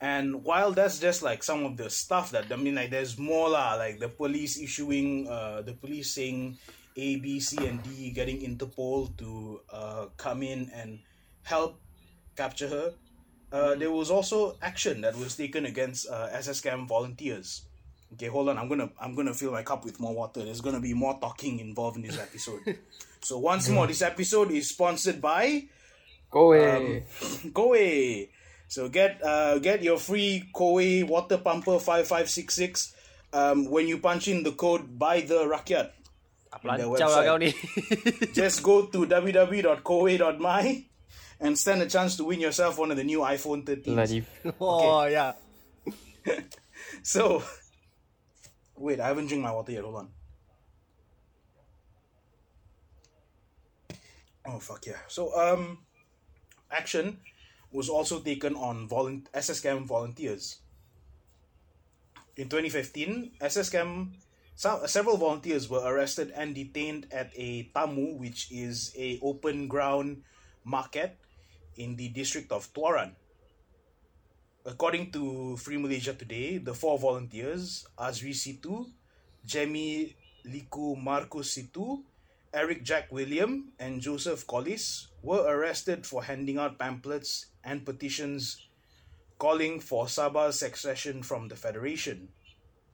And while that's just like some of the stuff that I mean, like there's more lah, like the police issuing, uh, the police saying A, B, C, and D, getting Interpol to uh, come in and help capture her. Uh, there was also action that was taken against uh, SSKM volunteers. Okay, hold on. I'm gonna I'm gonna fill my cup with more water. There's gonna be more talking involved in this episode. so once more, this episode is sponsored by Go away. Koei. So get uh get your free Koei water pumper five five six six. Um, when you punch in the code by the rakyat in their Lancau lah kau website, ni. just go to www.koei.my and stand a chance to win yourself one of the new iPhone 13s. Bloody. oh, yeah. So, wait, I haven't drink my water yet. Hold on. Oh fuck yeah! So um, action was also taken on volun- SSKM volunteers. In 2015, SSKM some, several volunteers were arrested and detained at a tamu, which is a open ground market in the district of Tuaran. According to Free Malaysia Today, the four volunteers, Azri Situ, Jamie Liku Marcus Situ, Eric Jack William, and Joseph Collis, were arrested for handing out pamphlets and petitions calling for Sabah's secession from the Federation.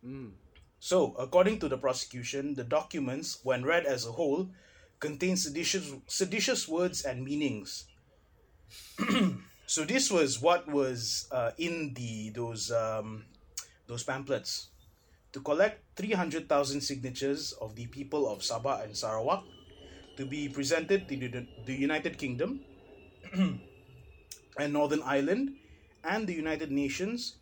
Hmm. So, according to the prosecution, the documents, when read as a whole, contain seditious, seditious words and meanings. so this was what was uh, in the those um, those pamphlets to collect 300,000 signatures of the people of Sabah and Sarawak to be presented to the, the United Kingdom and Northern Ireland and the United Nations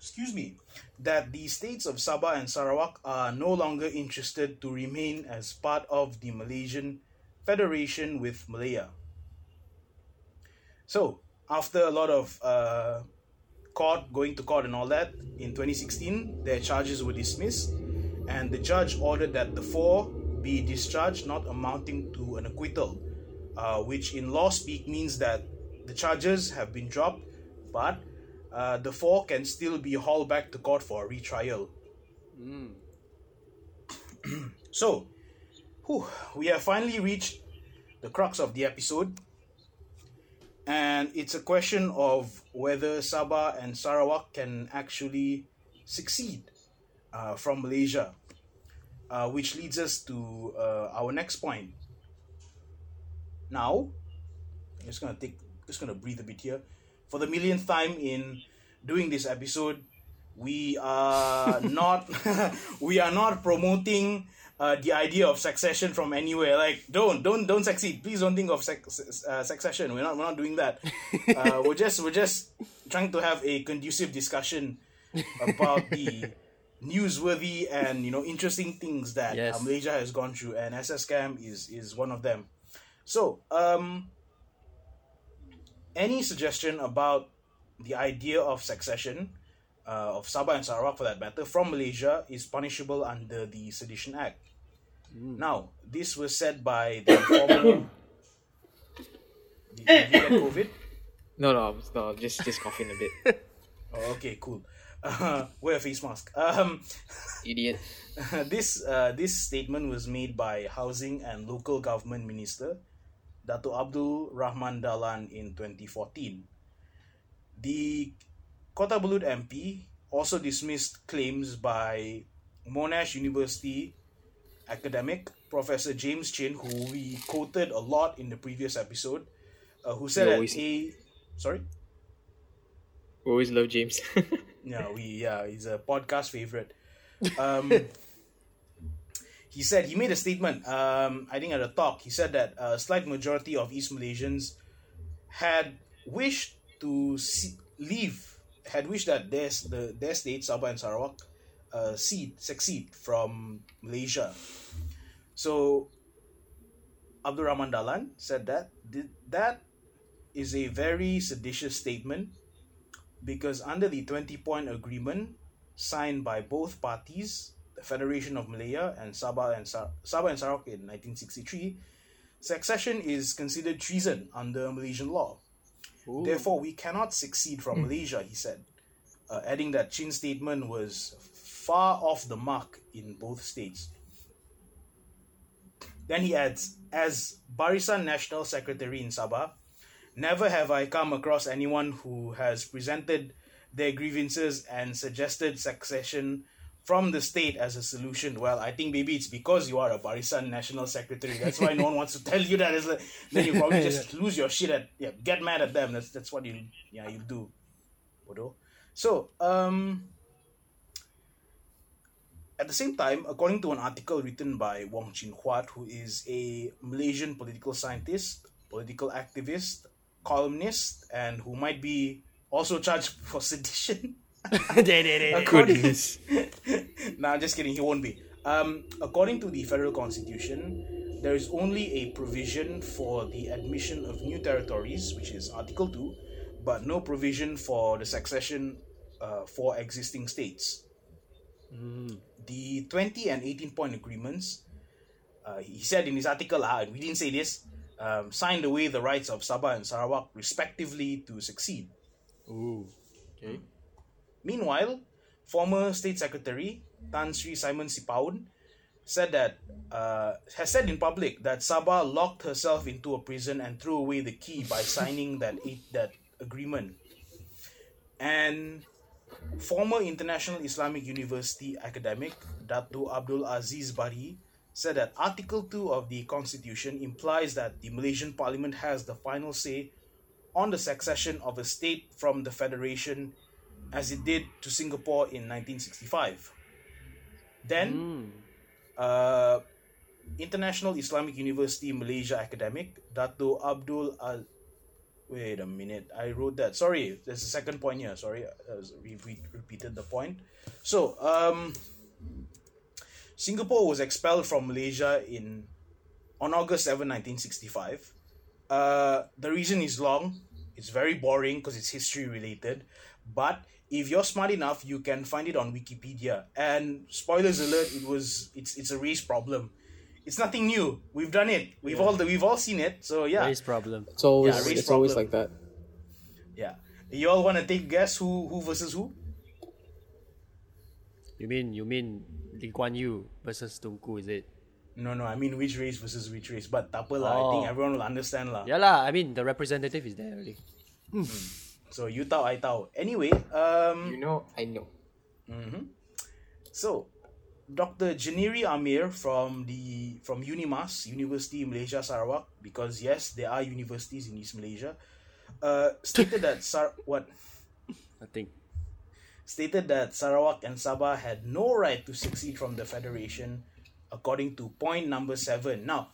excuse me, that the states of Sabah and Sarawak are no longer interested to remain as part of the Malaysian Federation with Malaya. So, after a lot of uh, court, going to court and all that, in 2016, their charges were dismissed, and the judge ordered that the four be discharged, not amounting to an acquittal, uh, which in law speak means that the charges have been dropped, but uh, the four can still be hauled back to court for a retrial. so, whew, we have finally reached the crux of the episode, and it's a question of whether Sabah and Sarawak can actually succeed uh, from Malaysia, uh, which leads us to uh, our next point. Now, I'm just gonna take, just gonna breathe a bit here. For the millionth time in doing this episode, we are not, we are not promoting uh, the idea of succession from anywhere. Like, don't, don't, don't succeed. Please don't think of sec- uh, succession. We're not, we're not doing that. Uh, we're just, we're just trying to have a conducive discussion about the newsworthy and you know interesting things that Yes. uh, Malaysia has gone through, and SSKM is is one of them. So, um, any suggestion about the idea of succession uh, of Sabah and Sarawak, for that matter, from Malaysia is punishable under the Sedition Act. Now, this was said by the former. Did, did you get COVID? No, no, no, just just coughing a bit. Oh, okay, cool. Uh, wear a face mask. Um, Idiot. this uh, this statement was made by Housing and Local Government Minister Dato Abdul Rahman Dalan in 2014. The Kota Belud MP also dismissed claims by Monash University academic Professor James Chin, who we quoted a lot in the previous episode, uh, who said We that always- a sorry. We always love James. Yeah, we yeah, he's a podcast favorite. Um, he said he made a statement. Um, I think at a talk, he said that a slight majority of East Malaysians had wished to see, leave, had wished that their the their state Sabah and Sarawak uh, seed succeed from Malaysia. So Abdul Rahman Dalan said that that is a very seditious statement because under the 20 point agreement signed by both parties, the Federation of Malaya and Sabah and Sa- Sabah and Sarawak in 1963, succession is considered treason under Malaysian law. Therefore, we cannot succeed from Malaysia, he said, uh, adding that Chin's statement was far off the mark in both states. Then he adds, as Barisan Nasional Secretary in Sabah, never have I come across anyone who has presented their grievances and suggested succession from the state as a solution. Well, I think maybe it's because you are a Barisan Nasional Secretary. That's why no one wants to tell you that. Like, then you probably just lose your shit at yeah, get mad at them. That's that's what you yeah you do. So um at the same time, according to an article written by Wong Chin Huat, who is a Malaysian political scientist, political activist, columnist, and who might be also charged for sedition. according, Goodness. nah, just kidding. He won't be. Um, according to the federal constitution, there is only a provision for the admission of new territories, which is Article Two, but no provision for the succession uh, for existing states. The twenty and eighteen point agreements, uh, he said in his article, ah, and we didn't say this, um, signed away the rights of Sabah and Sarawak respectively to succeed. Ooh. Okay. Meanwhile, former State Secretary Tan Sri Simon Sipaun said that uh, has said in public that Sabah locked herself into a prison and threw away the key by signing that that agreement. And former International Islamic University academic Dato Abdul Aziz Bari said that Article 2 of the Constitution implies that the Malaysian Parliament has the final say on the succession of a state from the Federation as it did to Singapore in 1965. Then, uh, International Islamic University Malaysia academic Dato Abdul Al- Wait a minute. I wrote that. Sorry, there's a second point here. Sorry, re- re- repeated the point. So, um, Singapore was expelled from Malaysia in on August 7, 1965. Uh, the reason is long. It's very boring because it's history related. But if you're smart enough, you can find it on Wikipedia. And spoilers alert, it was it's it's a race problem. It's nothing new. We've done it. We've all we've all seen it. So yeah, Race problem. It's always Yeah, race it's always like that. yeah. You all want to take guess who who versus who? You mean you mean Lee Kuan Yew versus Tunku, is it? No, no. I mean which race versus which race. But tak apa lah. I think Oh. everyone will understand lah. Yeah lah, I mean the representative is there already. So you tahu, I tahu. Anyway, um, You know, I know. So, Dr. Jeniri Amir from the from Unimas University Malaysia Sarawak, because yes, there are universities in East Malaysia, uh, stated that Sar what Nothing. stated that Sarawak and Sabah had no right to succeed from the federation, according to point number seven. Now,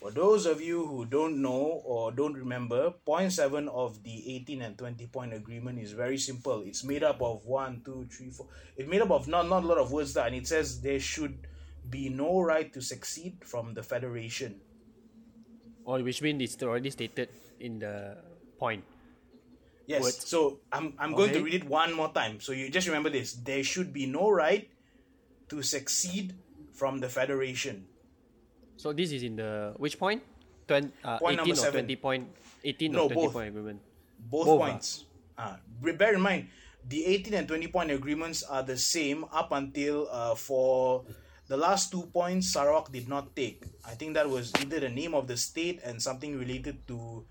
for those of you who don't know or don't remember, point seven of the 18 and 20 point agreement is very simple. It's made up of one, two, three, four. It's made up of not, not a lot of words there, and it says there should be no right to succeed from the federation. Or which means it's already stated in the point. Yes. Words. So I'm I'm going to read it one more time. So you just remember this. There should be no right to succeed from the federation. So this is in the which point? Twen- uh, Point 18 number or seven. 20 point 18 No, or 20 both. point agreement. Both, Both, ah. points. Ah, be- bear in mind, the 18 and 20 point agreements are the same up until uh, for the last two points Sarawak did not take. I think that was either the name of the state and something related to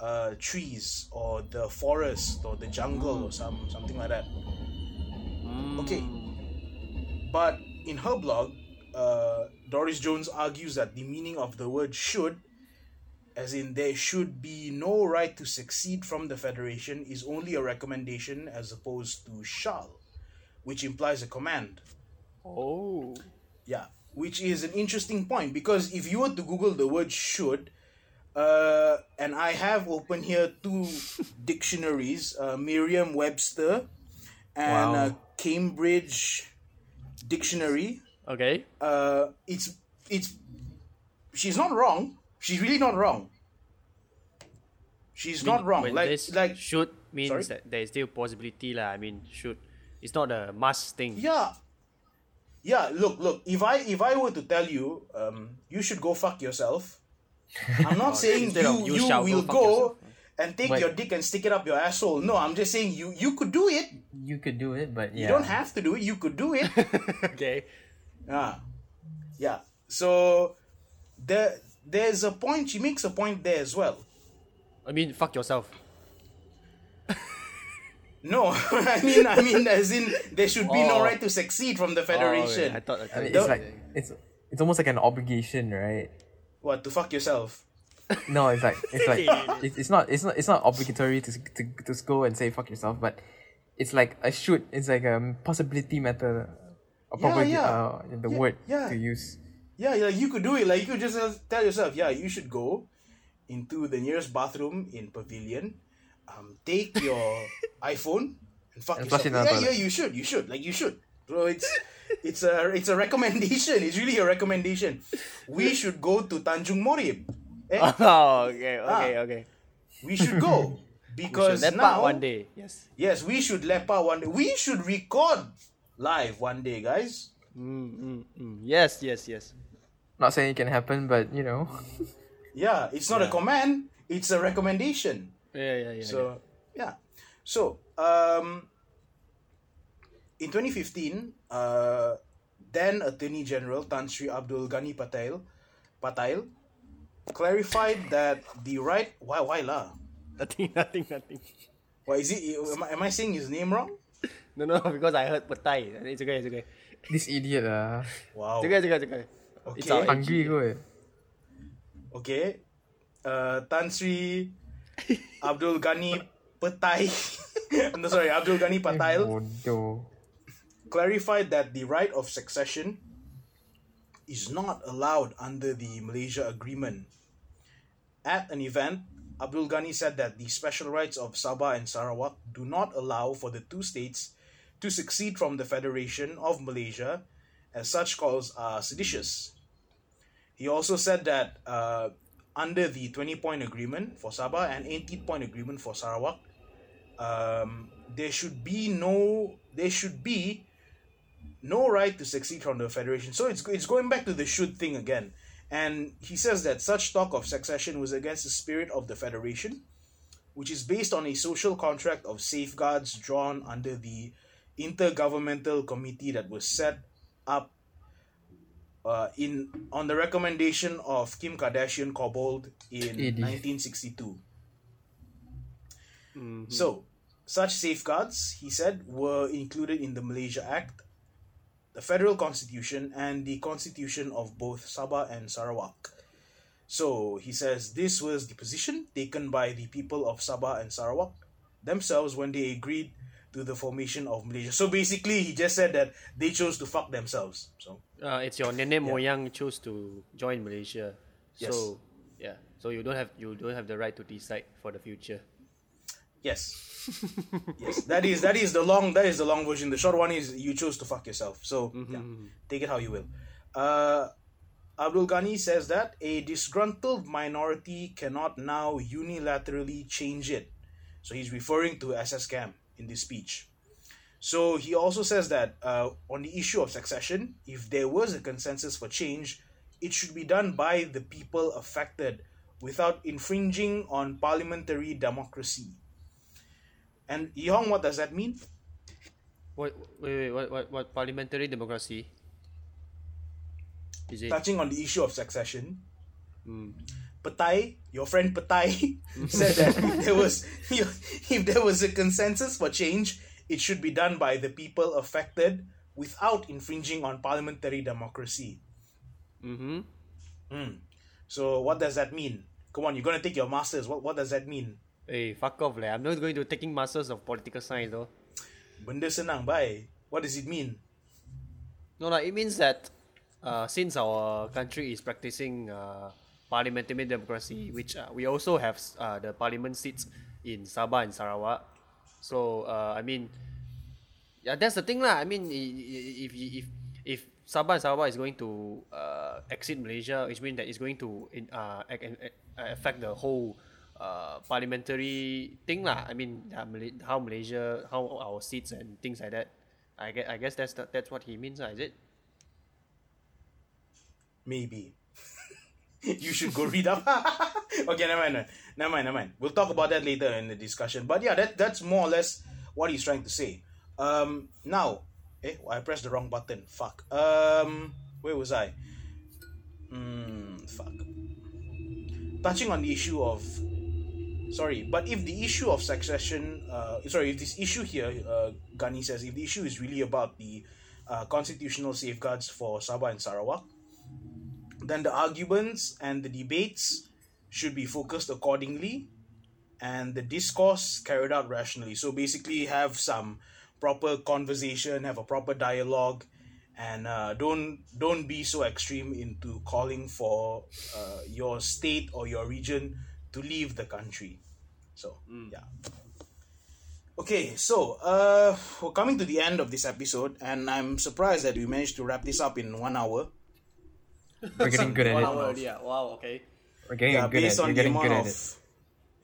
uh, trees or the forest or the jungle or some something like that. Okay. But in her blog, uh, Doris Jones argues that the meaning of the word should, as in there should be no right to succeed from the Federation, is only a recommendation as opposed to shall, which implies a command. Oh. Yeah, which is an interesting point because if you were to Google the word should, uh, and I have open here two dictionaries, uh, Merriam Webster and Wow. uh, Cambridge Dictionary. Okay. Uh, it's it's she's not wrong. She's really not wrong. She's not wrong. When Like this like should means Sorry? that there is still possibility lah. I mean should. It's not a must thing. Yeah. Yeah, look, look. If I if I were to tell you, um, you should go fuck yourself. I'm not saying instead you you you, shall go will fuck go and take But- your dick and stick it up your asshole. No, I'm just saying you you could do it. You could do it, but yeah. You don't have to do it. You could do it. okay. Ah, yeah. So there there's a point. She makes a point there as well. I mean fuck yourself. No, I mean I mean as in there should be no Oh. right to succeed from the federation. Oh, I thought, I thought I mean, you it's like it's it's almost like an obligation, right? What to fuck yourself? No, it's like it's like it's, it's not it's not it's not obligatory to to to go and say fuck yourself, but it's like a should. It's like a possibility matter. A probably yeah. uh the Yeah, word yeah. to use. Yeah, yeah, you could do it. Like you could just tell yourself, yeah, you should go into the nearest bathroom in Pavilion, um, take your iPhone and fuck And yourself. flush it down yeah, yeah, you should, you should, like you should. So it's it's a it's a recommendation. It's really a recommendation. We should go to Tanjung Morib. Eh? Oh, okay, okay, Ah. okay. We should go because That now, one day. Yes. yes, we should lepa one day. We should record live one day, guys. Mm, mm, mm. Yes, yes, yes. Not saying it can happen, but you know. Yeah, it's not a command; it's a recommendation. Yeah, yeah, yeah. So yeah, so um, in 2015, uh, then Attorney General Tan Sri Abdul Gani Patel, Patel, clarified that the right why why lah nothing, nothing, nothing. why is it am I, am I saying his name wrong? No, no, because I heard petai. It's okay, it's okay. this idiot ah. Wow. It's okay, it's okay, it's okay. It's Okay. our Hungry kot. Okay, uh, Tan Sri Abdul Gani Patel, no sorry Abdul Gani Patel Bodoh. clarified that the right of succession is not allowed under the Malaysia Agreement. At an event Abdul Gani said that the special rights of Sabah and Sarawak do not allow for the two states to succeed from the Federation of Malaysia, as such calls are seditious. He also said that uh, under the 20 point agreement for Sabah and 18 point agreement for Sarawak, um, there should be no there should be no right to succeed from the federation. So it's it's going back to the should thing again. And he says that such talk of succession was against the spirit of the federation, which is based on a social contract of safeguards drawn under the intergovernmental committee that was set up uh, in on the recommendation of Kim Kardashian Cobbold in AD. 1962. So, such safeguards, he said, were included in the Malaysia Act, the Federal Constitution, and the Constitution of both Sabah and Sarawak. So, he says this was the position taken by the people of Sabah and Sarawak themselves when they agreed to the formation of Malaysia. So, basically, he just said that they chose to fuck themselves. So, Uh, it's your nenek moyang chose to join Malaysia. Yes. So yeah, so you don't have you don't have the right to decide for the future. Yes. yes. That is that is the long that is the long version. The short one is you chose to fuck yourself. So yeah, take it how you will. Uh Abdul Gani says that a disgruntled minority cannot now unilaterally change it. So he's referring to SSKM in this speech. So he also says that uh, on the issue of succession, if there was a consensus for change, it should be done by the people affected without infringing on parliamentary democracy. And Yong, what does that mean? What wait wait what what, what parliamentary democracy? Is it? Touching on the issue of succession, Petai, your friend Petai, said that if there was if there was a consensus for change, it should be done by the people affected without infringing on parliamentary democracy. Mm-hmm. So what does that mean? Come on, you're gonna take your masters. What what does that mean? Hey, fuck off, lah. I'm not going to taking masters of political science, though. Benda senang, bye. What does it mean? No, no, It means that uh, since our country is practicing uh, parliamentary democracy, which uh, we also have uh, the parliament seats in Sabah and Sarawak. So uh, I mean, yeah, that's the thing, lah. I mean, if if if Sabah and Sarawak is going to uh, exit Malaysia, which means that it's going to in, uh, ac- affect the whole uh, parliamentary thing, lah. I mean, uh, how Malaysia, how our seats and things like that. I guess, I guess that's the, that's what he means, lah. Is it? Maybe. You should go read up. okay, never mind, never mind, never mind. We'll talk about that later in the discussion. But yeah, that that's more or less what he's trying to say. Um, now, eh, I pressed the wrong button. Fuck. Um, where was I? Hmm, fuck. Touching on the issue of, sorry, but if the issue of succession, uh, sorry, if this issue here, uh, Gani says, if the issue is really about the uh, constitutional safeguards for Sabah and Sarawak, then the arguments and the debates should be focused accordingly and the discourse carried out rationally. So basically, have some proper conversation, have a proper dialogue, and uh, don't don't be so extreme into calling for uh, your state or your region to leave the country. So yeah. Okay, so uh, we're coming to the end of this episode, and I'm surprised that we managed to wrap this up in one hour. We're getting good at One it. hour already, ah. Wow, okay. We're getting yeah, good at based it. on You're the getting good of at it.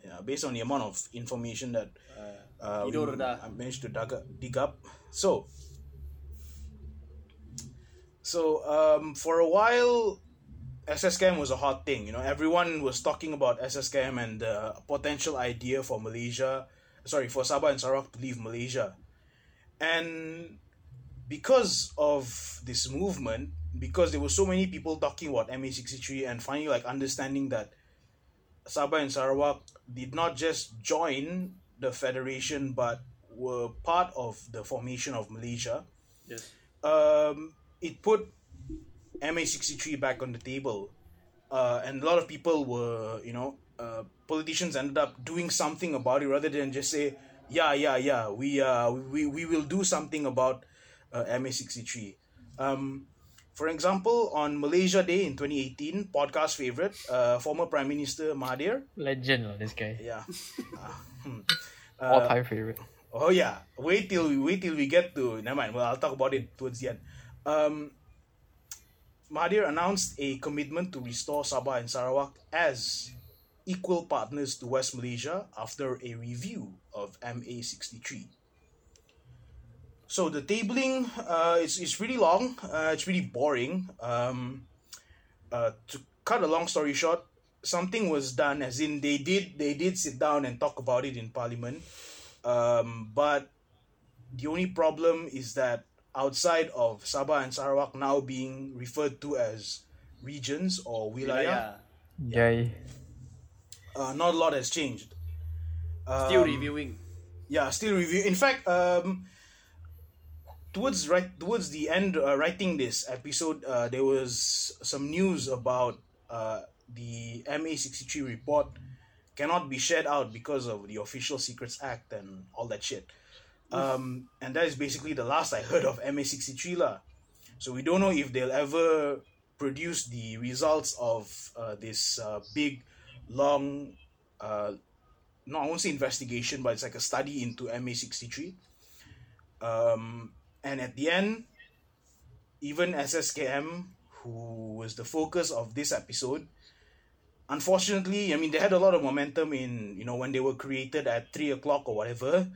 yeah, based on the amount of information that uh, we, Tidur dah. I managed to dig up, dig up. So, so um, for a while, SSKM was a hot thing. You know, everyone was talking about SSKM and the potential idea for Malaysia, sorry, for Sabah and Sarawak to leave Malaysia, and because of this movement, because there were so many people talking about MA63 and finally like understanding that Sabah and Sarawak did not just join the federation but were part of the formation of Malaysia. Yes. Um, it put MA63 back on the table, uh, and a lot of people were, you know, uh, politicians ended up doing something about it rather than just say, yeah, yeah, yeah, we uh, we we will do something about uh, MA63. Um, For example, on Malaysia Day in 2018, podcast favorite, uh, former Prime Minister Mahathir, Legend, lah, this guy. yeah, uh, hmm. All time favorite. Oh yeah, wait till we wait till we get to. Never mind. Well, I'll talk about it towards the end. Um, Mahathir announced a commitment to restore Sabah and Sarawak as equal partners to West Malaysia after a review of MA sixty three. So the tabling, uh, it's it's pretty long. Uh, it's really boring. Um, uh, to cut a long story short, something was done. As in, they did they did sit down and talk about it in Parliament. Um, but the only problem is that outside of Sabah and Sarawak now being referred to as regions or wilayah, Wilayah. Guy. uh, not a lot has changed. Still Um, reviewing. yeah still review in fact um towards right towards the end uh, writing this episode uh, there was some news about uh the ma63 report cannot be shared out because of the official secrets act and all that shit um and that is basically the last i heard of ma63 lah so we don't know if they'll ever produce the results of uh, this uh, big long uh, no, I won't say investigation, but it's like a study into MA63. Um, and at the end, even SSKM, who was the focus of this episode, unfortunately, I mean, they had a lot of momentum in, you know, when they were created at 3 o'clock or whatever.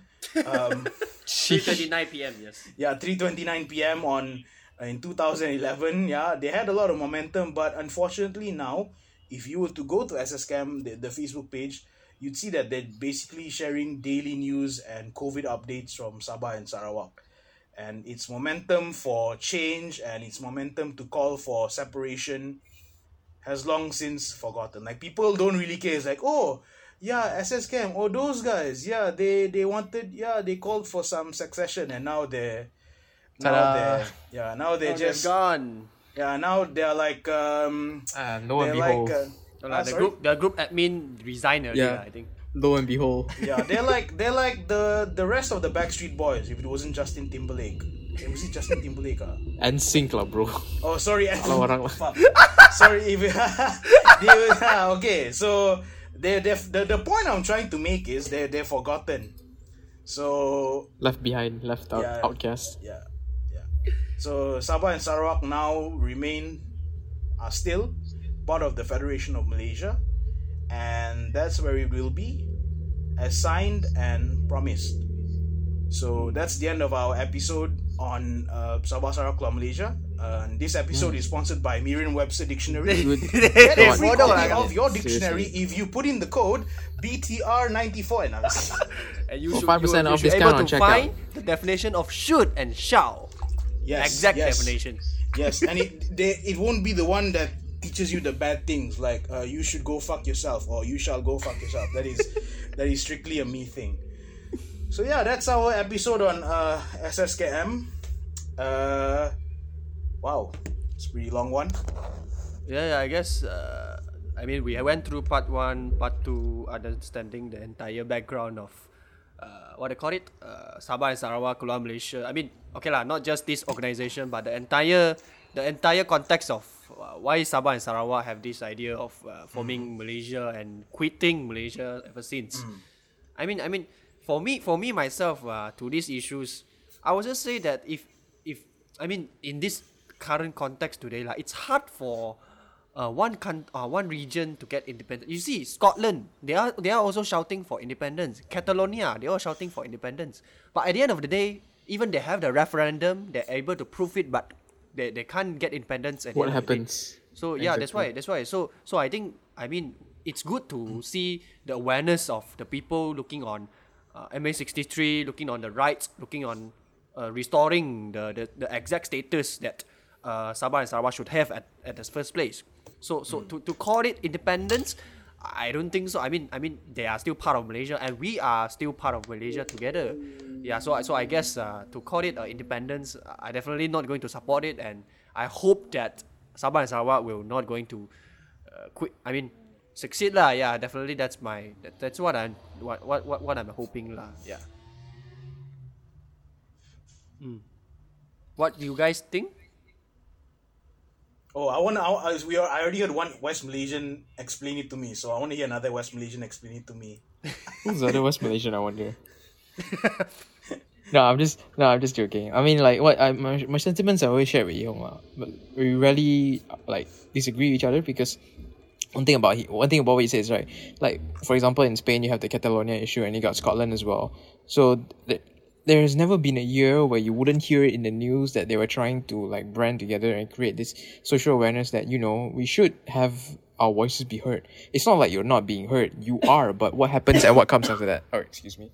Um, 3:39 p.m. Yes. yeah 3:29 p.m. on uh, in 2011 yeah they had a lot of momentum but unfortunately now if you were to go to SSKM the, the Facebook page you'd see that they're basically sharing daily news and covid updates from Sabah and Sarawak and its momentum for change and its momentum to call for separation has long since forgotten like people don't really care it's like oh yeah SS SSKM oh those guys yeah they they wanted yeah they called for some succession and now they're now Ta-da. they're yeah now they're they're just gone. yeah now they're like um Ah, lo and they're like behold. uh, No, ah, the sorry? group the group admin resigned already, Yeah. I think. Lo and behold. yeah they're like they're like the the rest of the Backstreet Boys if it wasn't Justin Timberlake Eh, was it Justin Timberlake ah? NSYNC lah, bro. Oh, sorry. Salah orang lah. Sorry if they were, ah, okay. So they they the, the point I'm trying to make is they they're forgotten. So Left behind, left out, Yeah. outcast. yeah, yeah. So Sabah and Sarawak now remain are still part of the Federation of Malaysia, and that's where it will be, assigned and promised. So that's the end of our episode on uh, Sabah Sarawak Keluar Malaysia. Uh, and this episode is sponsored by Merriam-Webster Dictionary. Get a free copy of your dictionary Seriously. if you put in the code BTR94. And I And you For should, 5% you, you off should discount able on to checkout. find the definition of should and shall. yes, exact yes. definition. Yes, and it they, it won't be the one that teaches you the bad things like uh, you should go fuck yourself or you shall go fuck yourself. That is that is strictly a me thing. So yeah, that's our episode on uh, SSKM. Uh, wow, it's a pretty long one. Yeah, yeah, I guess. Uh, I mean, we went through part one, part two, understanding the entire background of uh, what they call it, uh, Sabah and Sarawak, Keluar Malaysia. I mean, okay lah, not just this organization, but the entire, the entire context of uh, why Sabah and Sarawak have this idea of uh, forming Malaysia and quitting Malaysia ever since. I mean, I mean, for me, for me myself, uh, to these issues, I would just say that if, if I mean, in this current context today, like it's hard for uh, one con- uh, one region to get independence. You see, Scotland, they are they are also shouting for independence. Catalonia, they are shouting for independence. But at the end of the day, even they have the referendum, they're able to prove it, but they, they can't get independence. At the What happens? So yeah, that's Exactly. why that's why. So so I think I mean it's good to see the awareness of the people looking on uh, MA63, looking on the rights, looking on uh, restoring the, the the exact status that uh, Sabah and Sarawak should have at, at the first place. So so to, to call it independence, I don't think so. I mean I mean they are still part of Malaysia and we are still part of Malaysia together. Yeah, so I- so I guess uh, to call it uh, independence, I definitely not going to support it, and I hope that Sabah and Sarawak will not going to uh, quit. I mean, succeed lah. Yeah, definitely. That's my that, that's what what what what, what I'm hoping lah. Yeah. Mm. What do you guys think? Oh, I want to. I, I- we are, I already heard one West Malaysian explain it to me, so I want to hear another West Malaysian explain it to me. Who's the other West Malaysian? I wonder. no, I'm just no, I'm just joking. I mean, like what I my, my sentiments are always shared with you, lah, but we rarely like disagree with each other because one thing about he, one thing about what he says right. Like for example, in Spain you have the Catalonia issue and you got Scotland as well. So th- there has never been a year where you wouldn't hear it in the news that they were trying to like brand together and create this social awareness that you know we should have our voices be heard. It's not like you're not being heard. You are, but what happens and what comes after that? Oh, excuse me.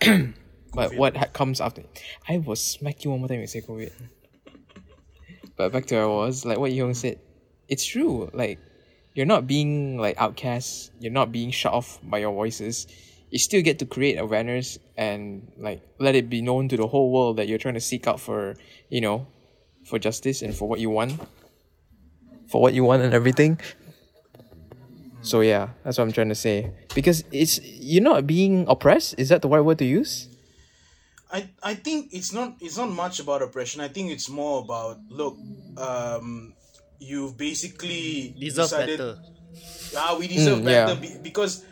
but what ha- comes after? I will smack you one more time when you say COVID. But back to where I was, like what Yong said, it's true. Like you're not being like outcast. You're not being shut off by your voices. You still get to create awareness and like let it be known to the whole world that you're trying to seek out for, you know, for justice and for what you want, for what you want and everything. So yeah, that's what I'm trying to say. Because it's you're not being oppressed. Is that the right word to use? I I think it's not it's not much about oppression. I think it's more about look, um, you've basically Deserve decided, better. Ah, we deserve Mm, better yeah. be, because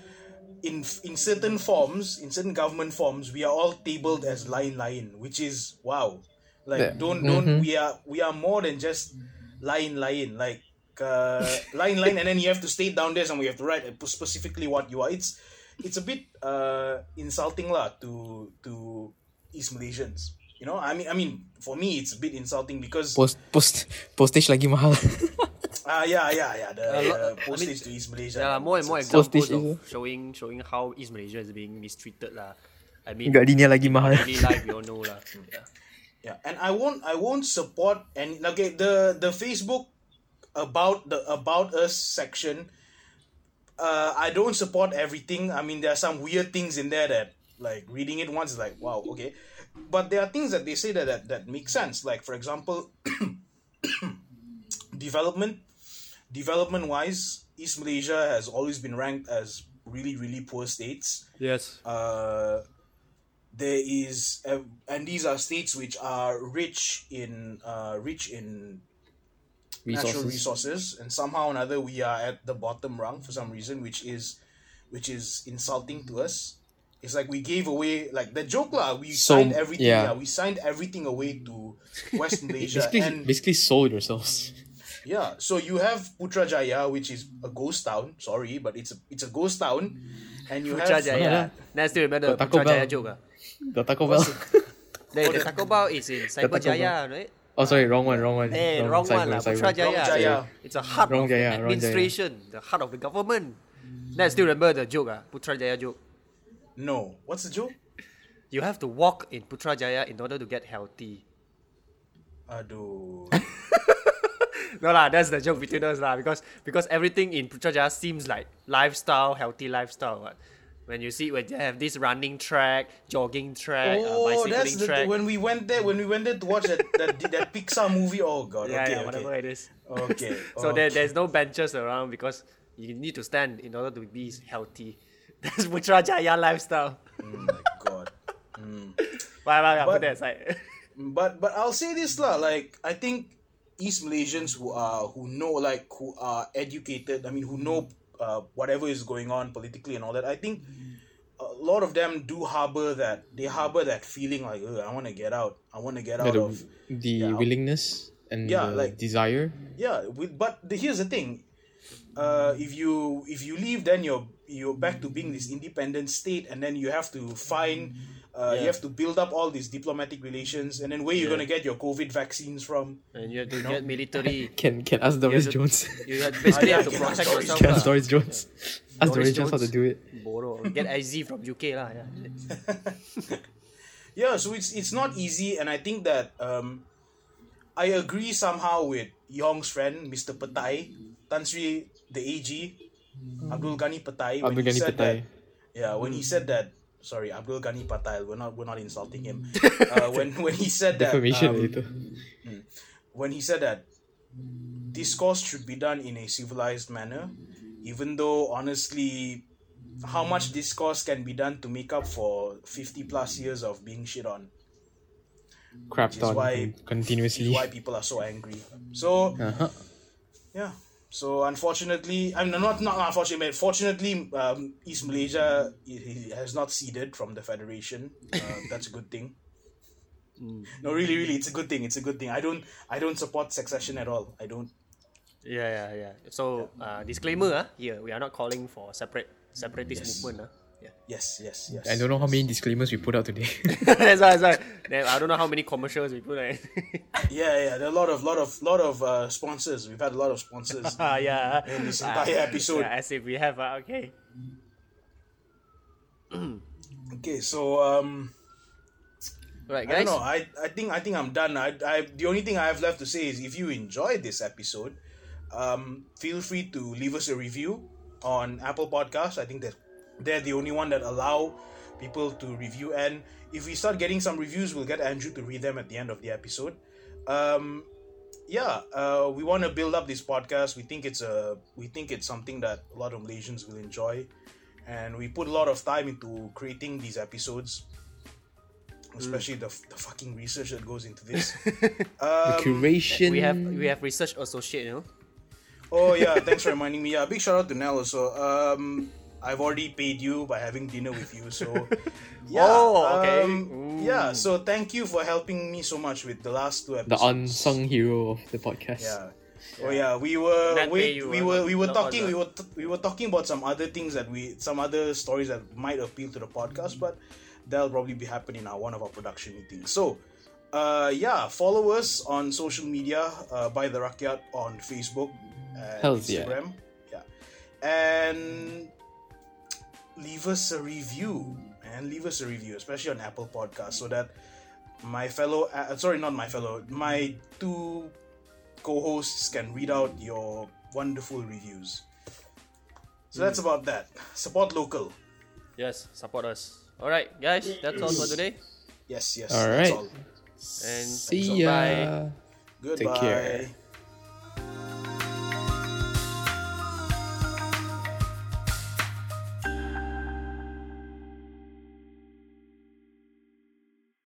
in in certain forms, in certain government forms, we are all tabled as lain-lain, which is wow. Like Yeah. don't don't we are we are more than just lain-lain. Like uh, lain-lain, and then you have to stay down there, and we have to write specifically what you are. It's it's a bit uh insulting lah to to East Malaysians. You know, I mean, I mean, for me, it's a bit insulting because Post post postage lagi mahal. ah yeah yeah yeah the, A lot- the I mean, to East Malaysia. Yeah, more and more It's- examples Postage of showing showing how East Malaysia is being mistreated lah. I mean, Gardenia lagi mahal. daily life we all know lah. Yeah. Yeah, and I won't I won't support and okay the the Facebook about the about us section. Uh, I don't support everything. I mean, there are some weird things in there that like reading it once is like wow okay, but there are things that they say that that, that make sense. Like for example, development development wise, East Malaysia has always been ranked as really really poor states Yes. uh, there is uh, and these are states which are rich in uh, rich in natural resources and somehow or another we are at the bottom rung for some reason which is which is insulting to us it's like we gave away like the joke lah we So, signed everything yeah. yeah. we signed everything away to west malaysia Basically, and basically sold yourselves. Yeah so you have putrajaya which is a ghost town sorry but it's a it's a ghost town and you have Putrajaya. Then I still remember the Got Taco Putrajaya Bell. joke. ah. The Taco Bell. The, the Taco Bell is in Taco Bell. Cyberjaya, right? oh, sorry, wrong one, wrong one. Eh, wrong, one lah. cyber. Putrajaya. Wrong Jaya. It's a heart Wrong of Jaya, the wrong Jaya. administration, the heart of the government. Then I still remember the joke, ah, Putrajaya joke. no what's the joke You have to walk in Putrajaya in order to get healthy. Aduh. No lah, that's the joke between us lah. Because because everything in Putrajaya seems like lifestyle, healthy lifestyle. What? When you see when they have this running track, jogging track, uh, Oh, bicycling that's the track. when we went there. When we went there to watch that that, that Pixar movie. Oh God. yeah, okay, yeah, whatever okay. it is. Okay. So okay. there, there's no benches around because you need to stand in order to be healthy. That's Putrajaya lifestyle. Oh my God. Bye, But- that aside. But but I'll say this lah. Like I think East Malaysians who are who know like who are educated. I mean who know uh, whatever is going on politically and all that. I think a lot of them do harbor that they harbor that feeling like I want to get out. I want to get out the, of the Yeah. willingness and Yeah, like- desire. yeah with, but the, here's the thing uh, if you if you leave then you're you're back to being this independent state and then you have to find uh, you have to build up all these diplomatic relations and then where you're Yeah. gonna get your covid vaccines from and you have to get military. Can can ask Doris to- Jones. You have basically have to can ask protect Doris yourself. can ask. Doris Jones. Ask Doris Doris Jones how to do it. Borrow. Get IZ from UK lah. Yeah. yeah so it's it's not easy and i think that um i agree somehow with yong's friend mr patai tan Sri, the ag abdul gani patai when Abdul he Gani said Patai. that Yeah, when he said that, sorry, Abdul Gani Patail. We're not we're not insulting him. Uh, when when he said that, um, when he said that discourse should be done in a civilized manner, even though honestly, how much discourse can be done to make up for fifty plus years of being shit on? Crapped is on why continuously. Why people are so angry? So Uh-huh. yeah. So unfortunately, I'm not not unfortunately, but fortunately, um, East Malaysia has not ceded from the federation. Uh, that's a good thing. No, really, really, it's a good thing. It's a good thing. I don't, I don't support succession at all. I don't. Yeah, yeah, yeah. So, uh, disclaimer, ah, here we are not calling for separate separatist Yes. movement, ah. Yeah. Yes, yes, yes. I don't know how many disclaimers we put out today. that's why, that's why. Then I don't know how many commercials we put. Right? Yeah, yeah. There are a lot of, lot of, lot of uh, sponsors. We've had a lot of sponsors. Ah, yeah. In this entire episode. Yeah, as if we have. Uh, okay. okay, so um, Right, guys. I don't know. I, I think I think I'm done. I, I the only thing I have left to say is if you enjoyed this episode, um, feel free to leave us a review on Apple Podcasts. I think that they're the only one that allow people to review. And if we start getting some reviews, we'll get Andrew to read them at the end of the episode. Um, yeah, uh, we want to build up this podcast. We think it's a we think it's something that a lot of Malaysians will enjoy, and we put a lot of time into creating these episodes especially the, the fucking research that goes into this. um, Curation. We have we have research associate, you know. oh yeah, thanks for reminding me. Yeah, big shout out to Nell also. Um, I've already paid you by having dinner with you, so yeah. Oh, okay. um, yeah, so thank you for helping me so much with the last two episodes. the unsung hero of the podcast. Yeah. Oh yeah, we were Not we, we were we were talking on we were t- we were talking about some other things that we some other stories that might appeal to the podcast, but that'll probably be happening in our one of our production meetings. So, uh, yeah, follow us on social media uh, by the Rakyat on Facebook, and Hells yeah. Instagram, yeah, and leave us a review and leave us a review, especially on Apple Podcasts, so that my fellow uh, sorry not my fellow my two co-hosts can read out your wonderful reviews so that's about that support local Yes, support us. All right, guys, that's all for today. yes yes All right. that's all. And See ya. bye. goodbye care.